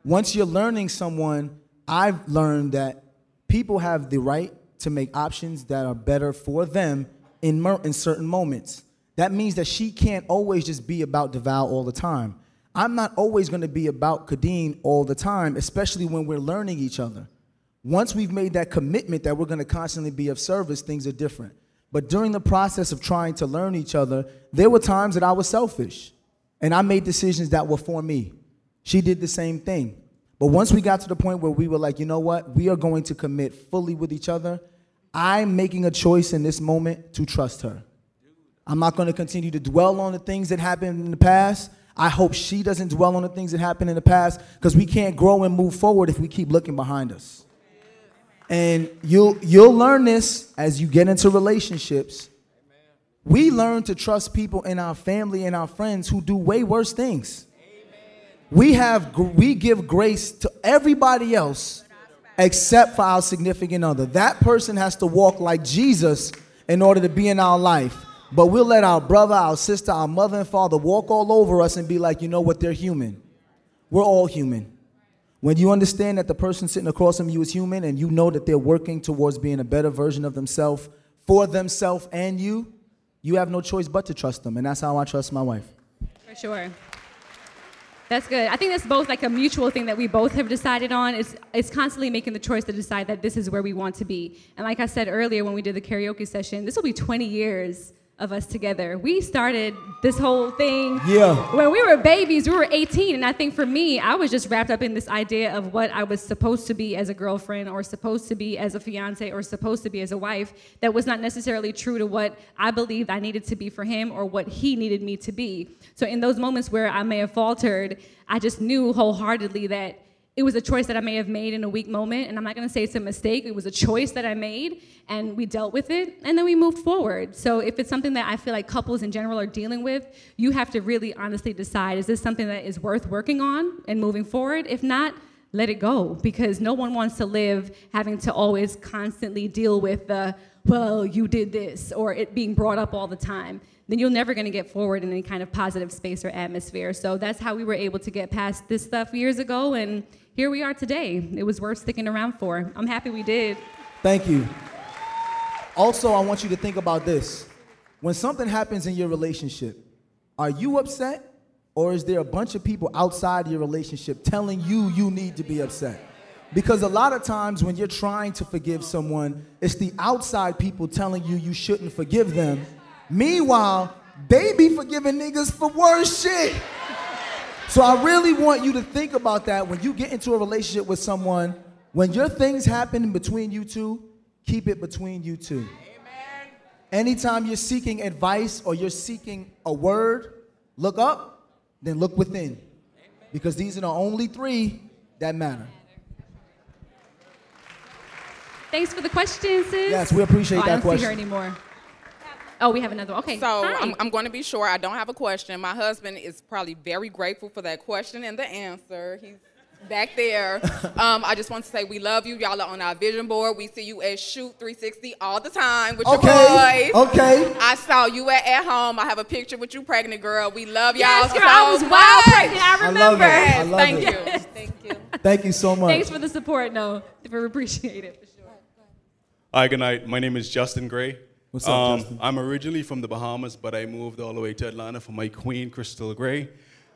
S5: Once you're learning someone, I've learned that people have the right to make options that are better for them in, in certain moments. That means that she can't always just be about DeVale all the time. I'm not always going to be about Khadeen all the time, especially when we're learning each other. Once we've made that commitment that we're going to constantly be of service, things are different. But during the process of trying to learn each other, there were times that I was selfish and I made decisions that were for me. She did the same thing. But once we got to the point where we were like, you know what, we are going to commit fully with each other, I'm making a choice in this moment to trust her. I'm not going to continue to dwell on the things that happened in the past. I hope she doesn't dwell on the things that happened in the past because we can't grow and move forward if we keep looking behind us. And you'll you'll learn this as you get into relationships. We learn to trust people in our family and our friends who do way worse things. We have we give grace to everybody else except for our significant other. That person has to walk like Jesus in order to be in our life. But we'll let our brother, our sister, our mother and father walk all over us and be like, you know what, they're human. We're all human. When you understand that the person sitting across from you is human and you know that they're working towards being a better version of themselves for themselves and you, you have no choice but to trust them. And that's how I trust my wife.
S4: For sure. That's good. I think that's both like a mutual thing that we both have decided on. It's it's constantly making the choice to decide that this is where we want to be. And like I said earlier when we did the karaoke session, this will be 20 years of us together. We started this whole thing
S5: Yeah.
S4: when we were babies. We were 18, and I think for me, I was just wrapped up in this idea of what I was supposed to be as a girlfriend, or supposed to be as a fiance, or supposed to be as a wife. That was not necessarily true to what I believed I needed to be for him, or what he needed me to be. So in those moments where I may have faltered, I just knew wholeheartedly that it was a choice that I may have made in a weak moment, and I'm not gonna say it's a mistake. It was a choice that I made, and we dealt with it, and then we moved forward. So if it's something that I feel like couples in general are dealing with, you have to really honestly decide is this something that is worth working on and moving forward? If not, let it go, because no one wants to live having to always constantly deal with the, well, you did this, or it being brought up all the time then you're never going to get forward in any kind of positive space or atmosphere. So that's how we were able to get past this stuff years ago, and here we are today. It was worth sticking around for. I'm happy we did.
S5: Thank you. Also, I want you to think about this. When something happens in your relationship, are you upset? Or is there a bunch of people outside your relationship telling you you need to be upset? Because a lot of times when you're trying to forgive someone, it's the outside people telling you you shouldn't forgive them. Meanwhile, they be forgiving niggas for worse shit. So I really want you to think about that when you get into a relationship with someone. When your things happen between you two, keep it between you two. Anytime you're seeking advice or you're seeking a word, look up, then look within. Because these are the only three that matter.
S4: Thanks for the question, sis.
S5: Yes, we appreciate
S4: oh, I don't see her anymore. Oh, we have another one. Okay.
S17: So I'm, I'm going to be short. I don't have a question. My husband is probably very grateful for that question and the answer. He's back there. um, I just want to say we love you. Y'all are on our vision board. We see you at Shoot 360 all the time with
S5: Okay,
S17: your boys.
S5: okay.
S17: I saw you at, at home. I have a picture with you, pregnant girl. We love y'all
S4: Yes,
S17: so
S4: girl, I was
S17: much.
S4: wild pregnant. I remember.
S5: I love it. I love
S17: Thank
S5: it.
S17: you.
S4: Thank you.
S5: Thank you so much.
S4: Thanks for the support, no. We appreciate it for sure.
S18: Hi, good night. My name is Justin Gray.
S5: What's up,
S18: um,
S5: Justin?
S18: I'm originally from the Bahamas, but I moved all the way to Atlanta for my queen, Crystal Gray.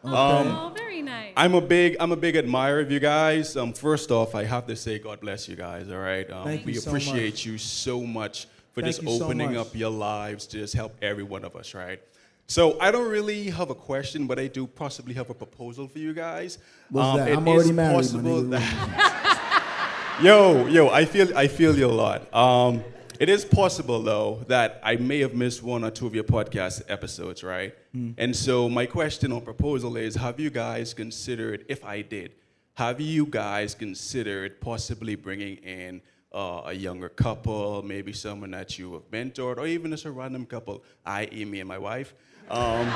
S18: Um,
S4: oh, very nice.
S18: I'm a big, I'm a big admirer of you guys. Um, first off, I have to say, God bless you guys. All right, um,
S5: Thank
S18: we
S5: you so
S18: appreciate
S5: much.
S18: you so much for
S5: Thank
S18: just
S5: you so
S18: opening
S5: much.
S18: up your lives to just help every one of us. Right. So I don't really have a question, but I do possibly have a proposal for you guys.
S5: What's that?
S18: it
S5: I'm already
S18: is
S5: married, my
S18: possible that- yo, yo, I feel, I feel you a lot. Um, it is possible though that I may have missed one or two of your podcast episodes, right?
S5: Mm.
S18: And so my question or proposal is: Have you guys considered, if I did, have you guys considered possibly bringing in uh, a younger couple, maybe someone that you have mentored, or even just a random couple, i.e., me and my wife? Um,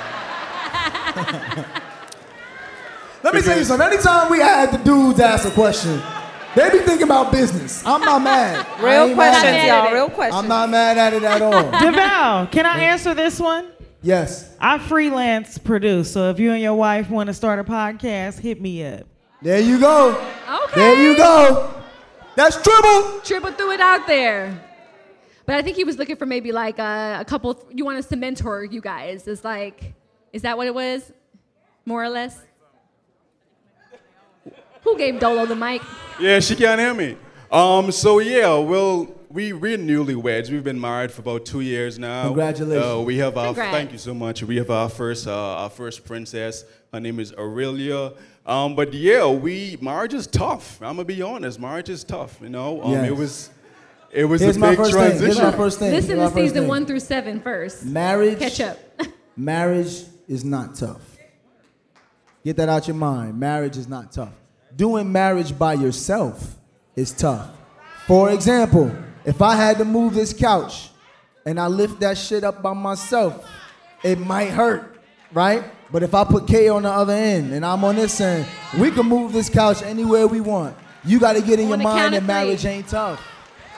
S5: Let me tell you something. Anytime we had the dudes ask a question, they be thinking about business. I'm not mad.
S9: Real
S5: ain't mad
S9: questions, y'all. Real questions.
S5: I'm not mad at it at all.
S15: DeVale, can I answer this one?
S5: Yes.
S15: I freelance produce, so if you and your wife want to start a podcast, hit me up.
S5: There you go.
S4: Okay.
S5: There you go. That's triple.
S4: Triple threw it out there. But I think he was looking for maybe like a, a couple. You want us to mentor you guys? Is like, is that what it was? More or less. Who gave Dolo the mic?
S18: Yeah, she can't hear me. Um, so yeah, well, we we're newlyweds. We've been married for about two years now.
S5: Congratulations.
S18: Uh, we have our
S5: Congrats.
S18: thank you so much. We have our first uh, our first princess. Her name is Aurelia. Um, but yeah, we marriage is tough. I'm gonna be honest. Marriage is tough. You know, um,
S5: Yes.
S18: it was it was
S5: Here's
S18: a
S5: my
S18: big
S5: first thing.
S18: transition.
S5: Here's my first thing.
S4: Listen
S5: Here's
S4: to season
S5: thing.
S4: one through seven first.
S5: Marriage.
S4: Catch up.
S5: Marriage is not tough. Get that out your mind. Marriage is not tough. Doing marriage by yourself is tough. For example, if I had to move this couch and I lift that shit up by myself, it might hurt, right? But if I put K on the other end and I'm on this end, we can move this couch anywhere we want. You got to get in your
S4: On
S5: mind that marriage ain't tough.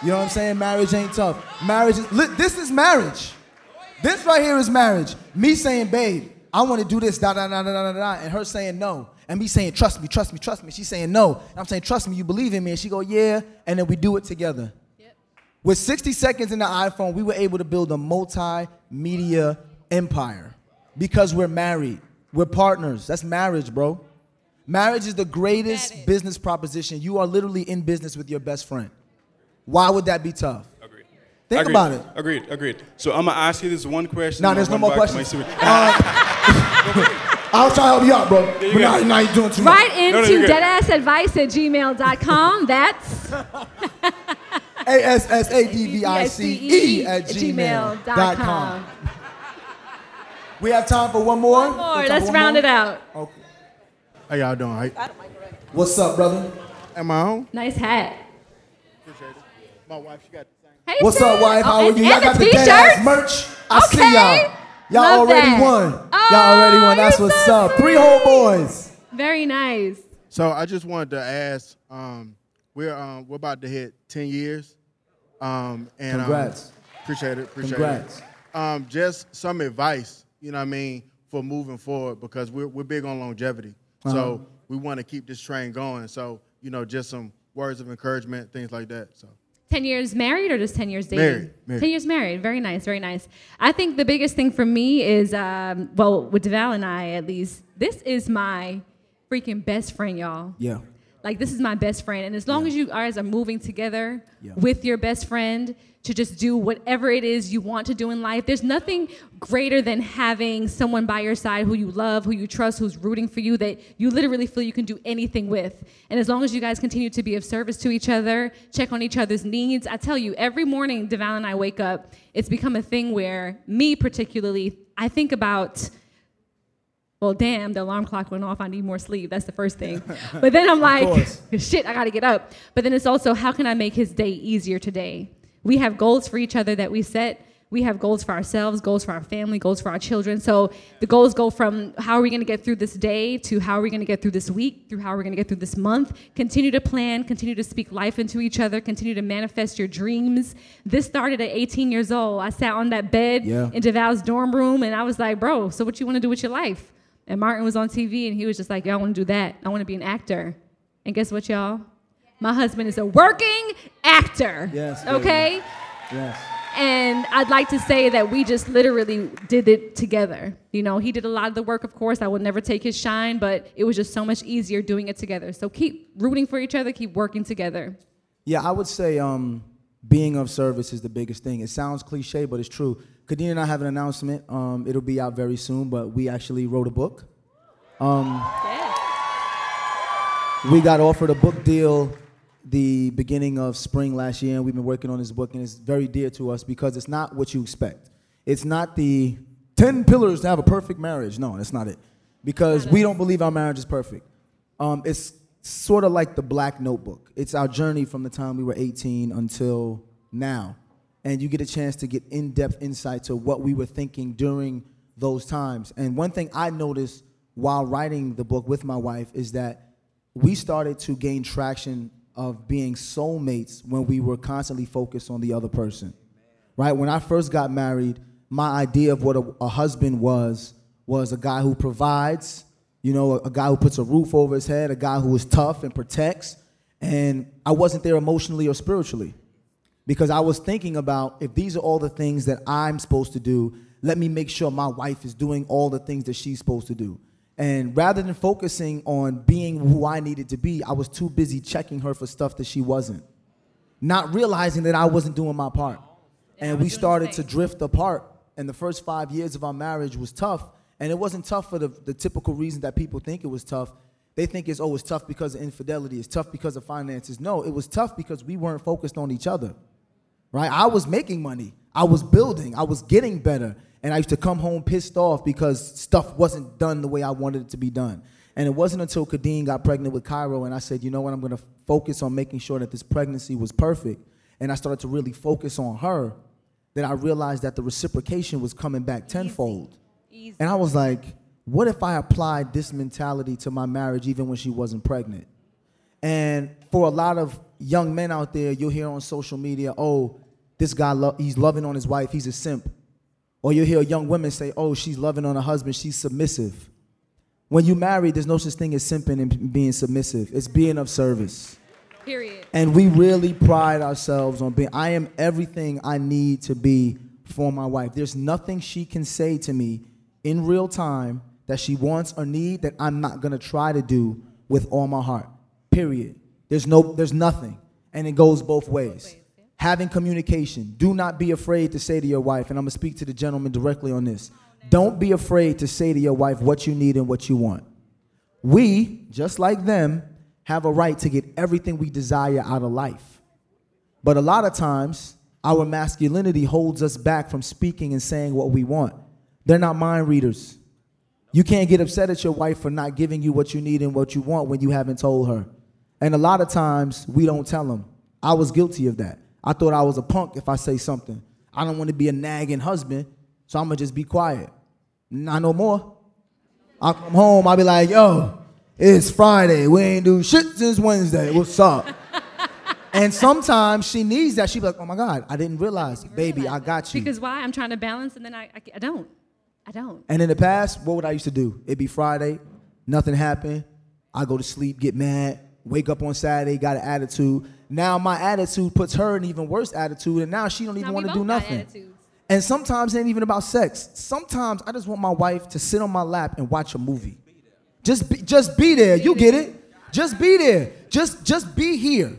S5: You know what I'm saying? Marriage ain't tough. Marriage is, li- this is marriage. This right here is marriage. Me saying, babe, I want to do this, da da da da da da, da, and her saying no. And me saying, trust me, trust me, trust me. She's saying no. And I'm saying, trust me, you believe in me. And she go, yeah. And then we do it together. With 60 seconds in the iPhone, we were able to build a multimedia empire because we're married. We're partners. That's marriage, bro. Marriage is the greatest business proposition. You are literally in business with your best friend. Why would that be tough? Agreed. Think
S18: Agreed.
S5: about it.
S18: Agreed. Agreed. So I'm gonna ask you this one question.
S5: Nah,
S18: and
S5: there's no more
S18: back to my
S5: questions.
S18: series.
S5: I was trying to help you out, bro.
S18: you
S5: But now, now you're doing too much.
S4: Right
S18: No, no,
S4: into
S18: you're good.
S4: deadassadvice at gmail.com. That's
S5: A S S A D V I C E at
S4: gmail.com.
S5: gmail.com. We have time for one more?
S4: One more. Let's round it out.
S5: Okay.
S14: How y'all doing? Right?
S5: What's up, brother?
S14: Am I on?
S4: Nice hat. Appreciate it.
S14: My wife, she got the
S4: Hey,
S5: What's
S4: Sam.
S5: up, wife? Oh, How
S4: Oh,
S5: are you? Y'all got
S4: the
S5: the dead
S4: t-shirts?
S5: ass merch. I see
S4: Okay.
S5: y'all. Y'all
S4: Love
S5: already
S4: that.
S5: won.
S4: Oh,
S5: y'all already won. That's what's
S4: so
S5: up. Three whole boys.
S4: Very nice.
S14: So I just wanted to ask. Um, we're um, we're about to hit ten years. Um, and um,
S5: Congrats.
S14: appreciate it. Appreciate
S5: Congrats.
S14: it. Um, just some advice. You know what I mean for moving forward because we're we're big on longevity.
S5: Uh-huh.
S14: So we want to keep this train going. So you know, just some words of encouragement, things like that. So
S4: 10 years married or just 10 years dating?
S14: Married, married.
S4: 10 years married. Very nice, very nice. I think the biggest thing for me is, um, well, with DeVale and I at least, this is my freaking best friend, y'all.
S5: Yeah.
S4: Like, this is my best friend. And as long as you guys are moving together
S5: Yeah.
S4: with your best friend to just do whatever it is you want to do in life, there's nothing greater than having someone by your side who you love, who you trust, who's rooting for you, that you literally feel you can do anything with. And as long as you guys continue to be of service to each other, check on each other's needs, I tell you, every morning DeVale and I wake up, it's become a thing where, me particularly, I think about well, damn, the alarm clock went off. I need more sleep. That's the first thing. But then I'm like, shit, I got to get up. But then it's also, how can I make his day easier today? We have goals for each other that we set. We have goals for ourselves, goals for our family, goals for our children. So the goals go from how are we going to get through this day to how are we going to get through this week, through how are we going to get through this month. Continue to plan, continue to speak life into each other, continue to manifest your dreams. This started at 18 years old. I sat on that bed
S5: Yeah.
S4: in DeVale's dorm room and I was like, bro, so what you want to do with your life? And Martin was on TV and he was just like, y'all want to do that. I want to be an actor. And guess what, y'all? My husband is a working actor.
S5: Yes, baby.
S4: Okay?
S5: Yes.
S4: And I'd like to say that we just literally did it together. You know, he did a lot of the work, of course. I would never take his shine, but it was just so much easier doing it together. So keep rooting for each other, keep working together.
S5: Yeah, I would say um, being of service is the biggest thing. It sounds cliche, but it's true. Khadeen and I have an announcement. Um, it'll be out very soon, but we actually wrote a book. Um, we got offered a book deal the beginning of spring last year, and we've been working on this book, and it's very dear to us because it's not what you expect. It's not the 10 pillars to have a perfect marriage. No, that's not it. Because we don't believe our marriage is perfect. Um, it's sort of like the Black Notebook. It's our journey from the time we were 18 until now. And you get a chance to get in depth insight to what we were thinking during those times. And one thing I noticed while writing the book with my wife is that we started to gain traction of being soulmates when we were constantly focused on the other person. Right? When I first got married, my idea of what a, a husband was was a guy who provides, you know, a, a guy who puts a roof over his head, a guy who is tough and protects. And I wasn't there emotionally or spiritually because I was thinking about if these are all the things that I'm supposed to do, let me make sure my wife is doing all the things that she's supposed to do. And rather than focusing on being who I needed to be, I was too busy checking her for stuff that she wasn't. not realizing that I wasn't doing my part. And we started to drift apart. And the first five years of our marriage was tough. And it wasn't tough for the, the typical reason that people think it was tough. They think it's, oh, it's tough because of infidelity, it's tough because of finances. No, it was tough because we weren't focused on each other, right? I was making money, I was building, I was getting better. And I used to come home pissed off because stuff wasn't done the way I wanted it to be done. And it wasn't until Khadeen got pregnant with Cairo and I said, you know what, I'm gonna focus on making sure that this pregnancy was perfect. And I started to really focus on her that I realized that the reciprocation was coming back tenfold. Easy. And I was like, what if I applied this mentality to my marriage even when she wasn't pregnant? And for a lot of young men out there, you'll hear on social media, oh, this guy, lo- he's loving on his wife, he's a simp. Or you'll hear young women say, oh, she's loving on her husband, she's submissive. When you marry, there's no such thing as simping and being submissive. It's being of service.
S4: Period.
S5: And we really pride ourselves on being, I am everything I need to be for my wife. There's nothing she can say to me in real time that she wants or need that I'm not gonna try to do with all my heart. Period. There's no, there's nothing. And it goes both ways. Having communication. Do not be afraid to say to your wife, and I'm gonna speak to the gentleman directly on this. Don't be afraid to say to your wife what you need and what you want. We, just like them, have a right to get everything we desire out of life. But a lot of times, our masculinity holds us back from speaking and saying what we want. They're not mind readers. You can't get upset at your wife for not giving you what you need and what you want when you haven't told her. And a lot of times, we don't tell them. I was guilty of that. I thought I was a punk if I say something. I don't want to be a nagging husband, so I'm to just be quiet. Not no more. I come home, I'll be like, yo, it's Friday. We ain't do shit since Wednesday. What's up? and sometimes she needs that. She be like, oh my God, I didn't realize. Baby, I got you.
S4: Because why? I'm trying to balance, and then I, I, I don't. I don't.
S5: And in the past, what would I used to do? It'd be Friday, nothing happened. I go to sleep, get mad, wake up on Saturday, got an attitude. Now my attitude puts her in even worse attitude, and now she don't even want to do nothing. And sometimes it ain't even about sex. Sometimes I just want my wife to sit on my lap and watch a movie. Just be, just be there. You get it? Just be there. Just just be here.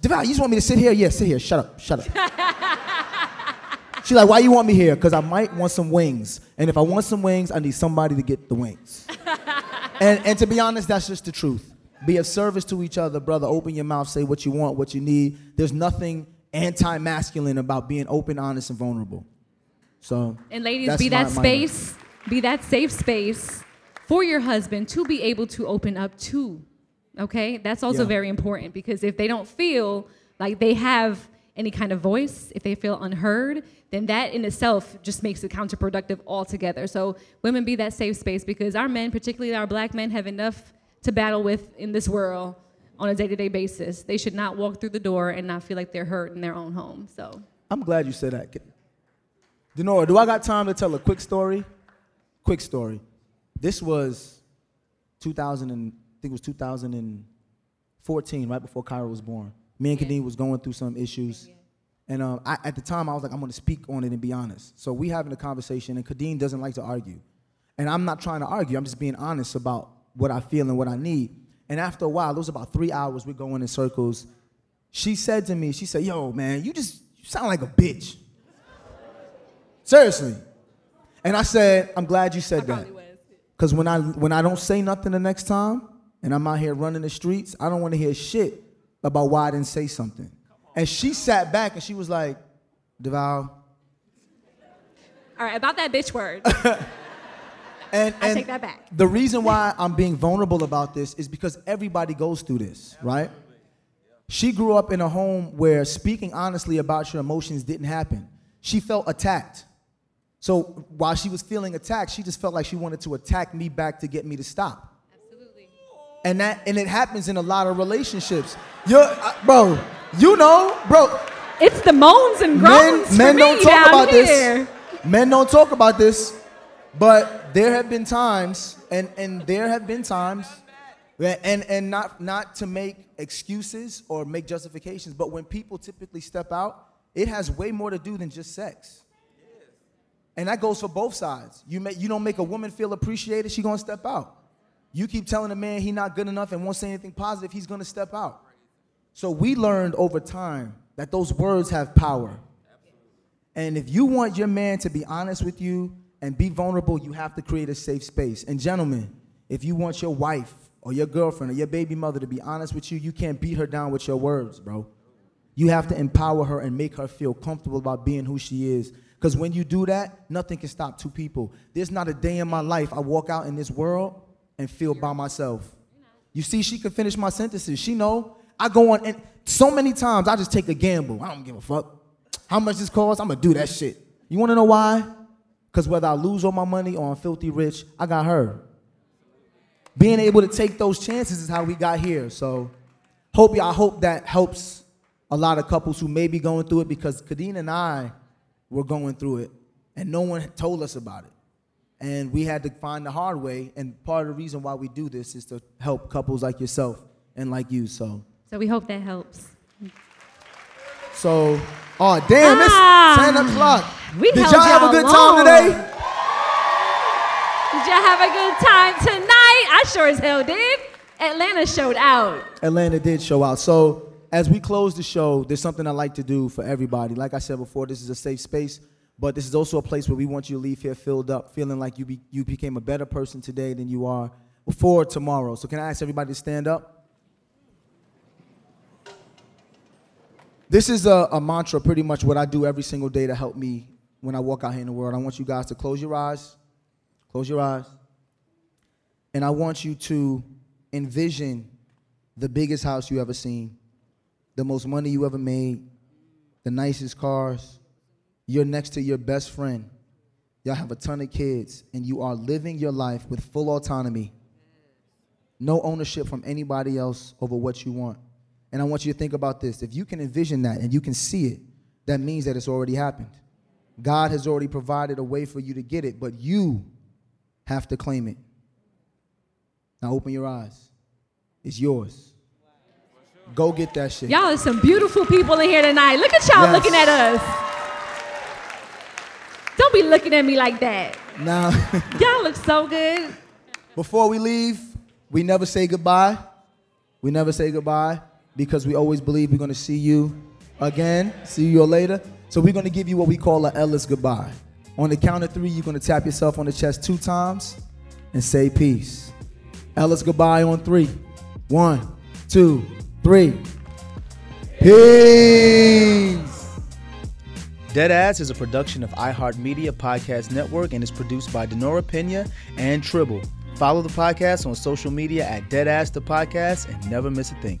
S5: DeVale, you just want me to sit here? Yeah, sit here. Shut up. Shut up. She's like, why you want me here? Because I might want some wings. And if I want some wings, I need somebody to get the wings. and, and to be honest, that's just the truth. Be of service to each other, brother. Open your mouth, say what you want, what you need. There's nothing anti masculine about being open, honest, and vulnerable. So,
S4: And ladies, be that
S5: my- my-
S4: space, be that safe space for your husband to be able to open up to. Okay? That's also
S5: Yeah.
S4: very important because if they don't feel like they have any kind of voice, if they feel unheard, then that in itself just makes it counterproductive altogether. So women be that safe space because our men, particularly our black men, have enough to battle with in this world on a day-to-day basis. They should not walk through the door and not feel like they're hurt in their own home. So
S5: I'm glad you said that. Denora, do I got time to tell a quick story? Quick story. This was 2000 and, I think it was 2014, right before Kyra was born. Me and Khadeen was going through some issues. And um, I, at the time, I was like, I'm going to speak on it and be honest. So we having a conversation, and Khadeen doesn't like to argue. And I'm not trying to argue. I'm just being honest about what I feel and what I need. And after a while, it was about three hours, we're going in circles. She said to me, she said, yo, man, you just you sound like a bitch. Seriously. And I said, I'm glad you said that. Because when I when I don't say nothing the next time and I'm out here running the streets, I don't want to hear shit about why I didn't say something. And she sat back and she was like, DeVale.
S4: all right, about that bitch word.
S5: And,
S4: I take that back.
S5: The reason why I'm being vulnerable about this is because everybody goes through this, right? She grew up in a home where speaking honestly about your emotions didn't happen. She felt attacked. So while she was feeling attacked, she just felt like she wanted to attack me back to get me to stop. Absolutely. And that and it happens in a lot of relationships. You're, uh, bro, you know, bro.
S4: It's the moans and groans
S5: Men, men don't talk about
S4: here.
S5: this. Men don't talk about this. But there have been times, and, and there have been times, and, and not, not to make excuses or make justifications, but when people typically step out, it has way more to do than just sex. And that goes for both sides. You, make, you don't make a woman feel appreciated, she gonna step out. You keep telling a man he not good enough and won't say anything positive, he's gonna step out. So we learned over time that those words have power. And if you want your man to be honest with you and be vulnerable, you have to create a safe space. And gentlemen, if you want your wife or your girlfriend or your baby mother to be honest with you, you can't beat her down with your words, bro. You have to empower her and make her feel comfortable about being who she is. Because when you do that, nothing can stop two people. There's not a day in my life I walk out in this world and feel by myself. You see, she can finish my sentences. She know I go on and so many times I just take a gamble. I don't give a fuck. How much this costs? I'm gonna do that shit. You wanna know why? Because whether I lose all my money or I'm filthy rich, I got her. Being able to take those chances is how we got here. So hope I hope that helps a lot of couples who may be going through it because Khadeen and I were going through it and no one told us about it. And we had to find the hard way. And part of the reason why we do this is to help couples like yourself and like you. So,
S4: So we hope that helps.
S5: so, oh damn,
S4: Ah,
S5: it's 10 o'clock.
S4: We
S5: Did y'all have a good time today?
S4: Did y'all have a good time tonight? I sure as hell did. Atlanta showed out.
S5: Atlanta did show out. So as we close the show, there's something I like to do for everybody. Like I said before, this is a safe space, but this is also a place where we want you to leave here filled up, feeling like you be, you became a better person today than you are before tomorrow. So can I ask everybody to stand up? This is a, a mantra, pretty much what I do every single day to help me when I walk out here in the world. I want you guys to close your eyes, close your eyes, and I want you to envision the biggest house you ever seen, the most money you ever made, the nicest cars. You're next to your best friend. Y'all have a ton of kids, and you are living your life with full autonomy. No ownership from anybody else over what you want. And I want you to think about this. If you can envision that and you can see it, that means that it's already happened. God has already provided a way for you to get it, but you have to claim it. Now open your eyes. It's yours. Go get that shit.
S4: Y'all are some beautiful people in here tonight. Look at y'all
S5: Yes.
S4: looking at us. Don't be looking at me like that.
S5: Now,
S4: Y'all look so good.
S5: before we leave, we never say goodbye. We never say goodbye because we always believe we're going to see you again, see you later. So we're going to give you what we call a Ellis goodbye. On the count of three, you're going to tap yourself on the chest two times and say peace. Ellis goodbye on three. One, two, three. Peace. Deadass is a production of iHeartMedia Podcast Network and is produced by Denora Pena and Tribble. Follow the podcast on social media at Deadass the Podcast and never miss a thing.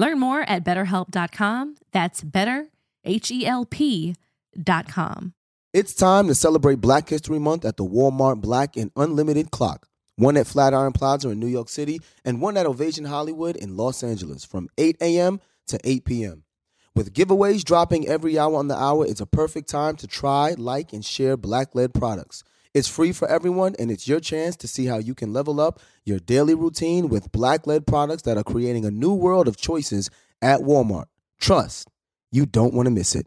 S10: Learn more at betterhelp.com. That's better, H E L P.com.
S2: It's time to celebrate Black History Month at the Walmart Black and Unlimited Clock. One at Flatiron Plaza in New York City and one at Ovation Hollywood in Los Angeles from 8 a.m. to 8 p.m. With giveaways dropping every hour on the hour, it's a perfect time to try, like, and share black led products. It's free for everyone, and it's your chance to see how you can level up your daily routine with black led products that are creating a new world of choices at Walmart. Trust, you don't want to miss it.